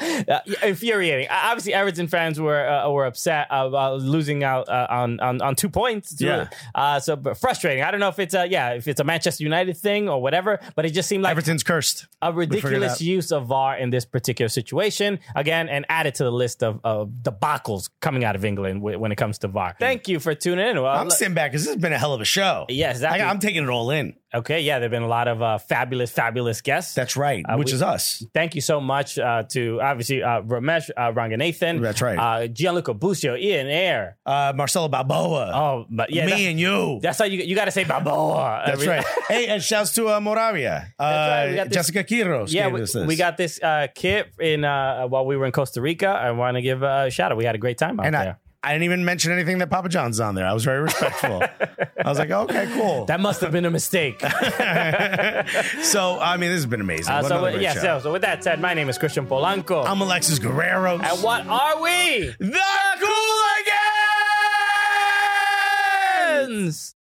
Uh, infuriating. Uh, Obviously, Everton fans were uh, were upset about losing out uh, on, on on two points. Yeah. Uh, so but frustrating. I don't know if it's a yeah if it's a Manchester United thing or whatever, but it just seemed like Everton's cursed. a ridiculous use of VAR in this particular situation. Again, and added to the list of, of debacles coming out of England when it comes to VAR. Thank you for tuning in. Well, I'm sitting back because this has been a hell of a show. Yeah, exactly. I, am taking it all in. Okay, yeah, there've been a lot of uh, fabulous, fabulous guests. That's right, Uh, which we- is us. Thank you so much uh, to obviously uh, Romesh uh, Ranganathan. That's right. Uh, Gianluca Busio, Ian Ayre. Uh, Marcelo Balboa. Oh, but yeah, me and you. That's how you you got to say Balboa. (laughs) That's right. (laughs) hey, and shouts to uh, Moravia. Uh, right. This- Jessica Quiros. Yeah, gave we, us this. we got this uh, kit in uh, while we were in Costa Rica. I want to give a shout out. We had a great time out and there. I, I didn't even mention anything that Papa John's on there. I was very respectful. I was like, okay, cool. that must have been a mistake. (laughs) so, I mean, this has been amazing. Uh, so great yeah, so, so with that said, my name is Christian Polanco. I'm Alexis Guerreros. and what are we? the Cooligans!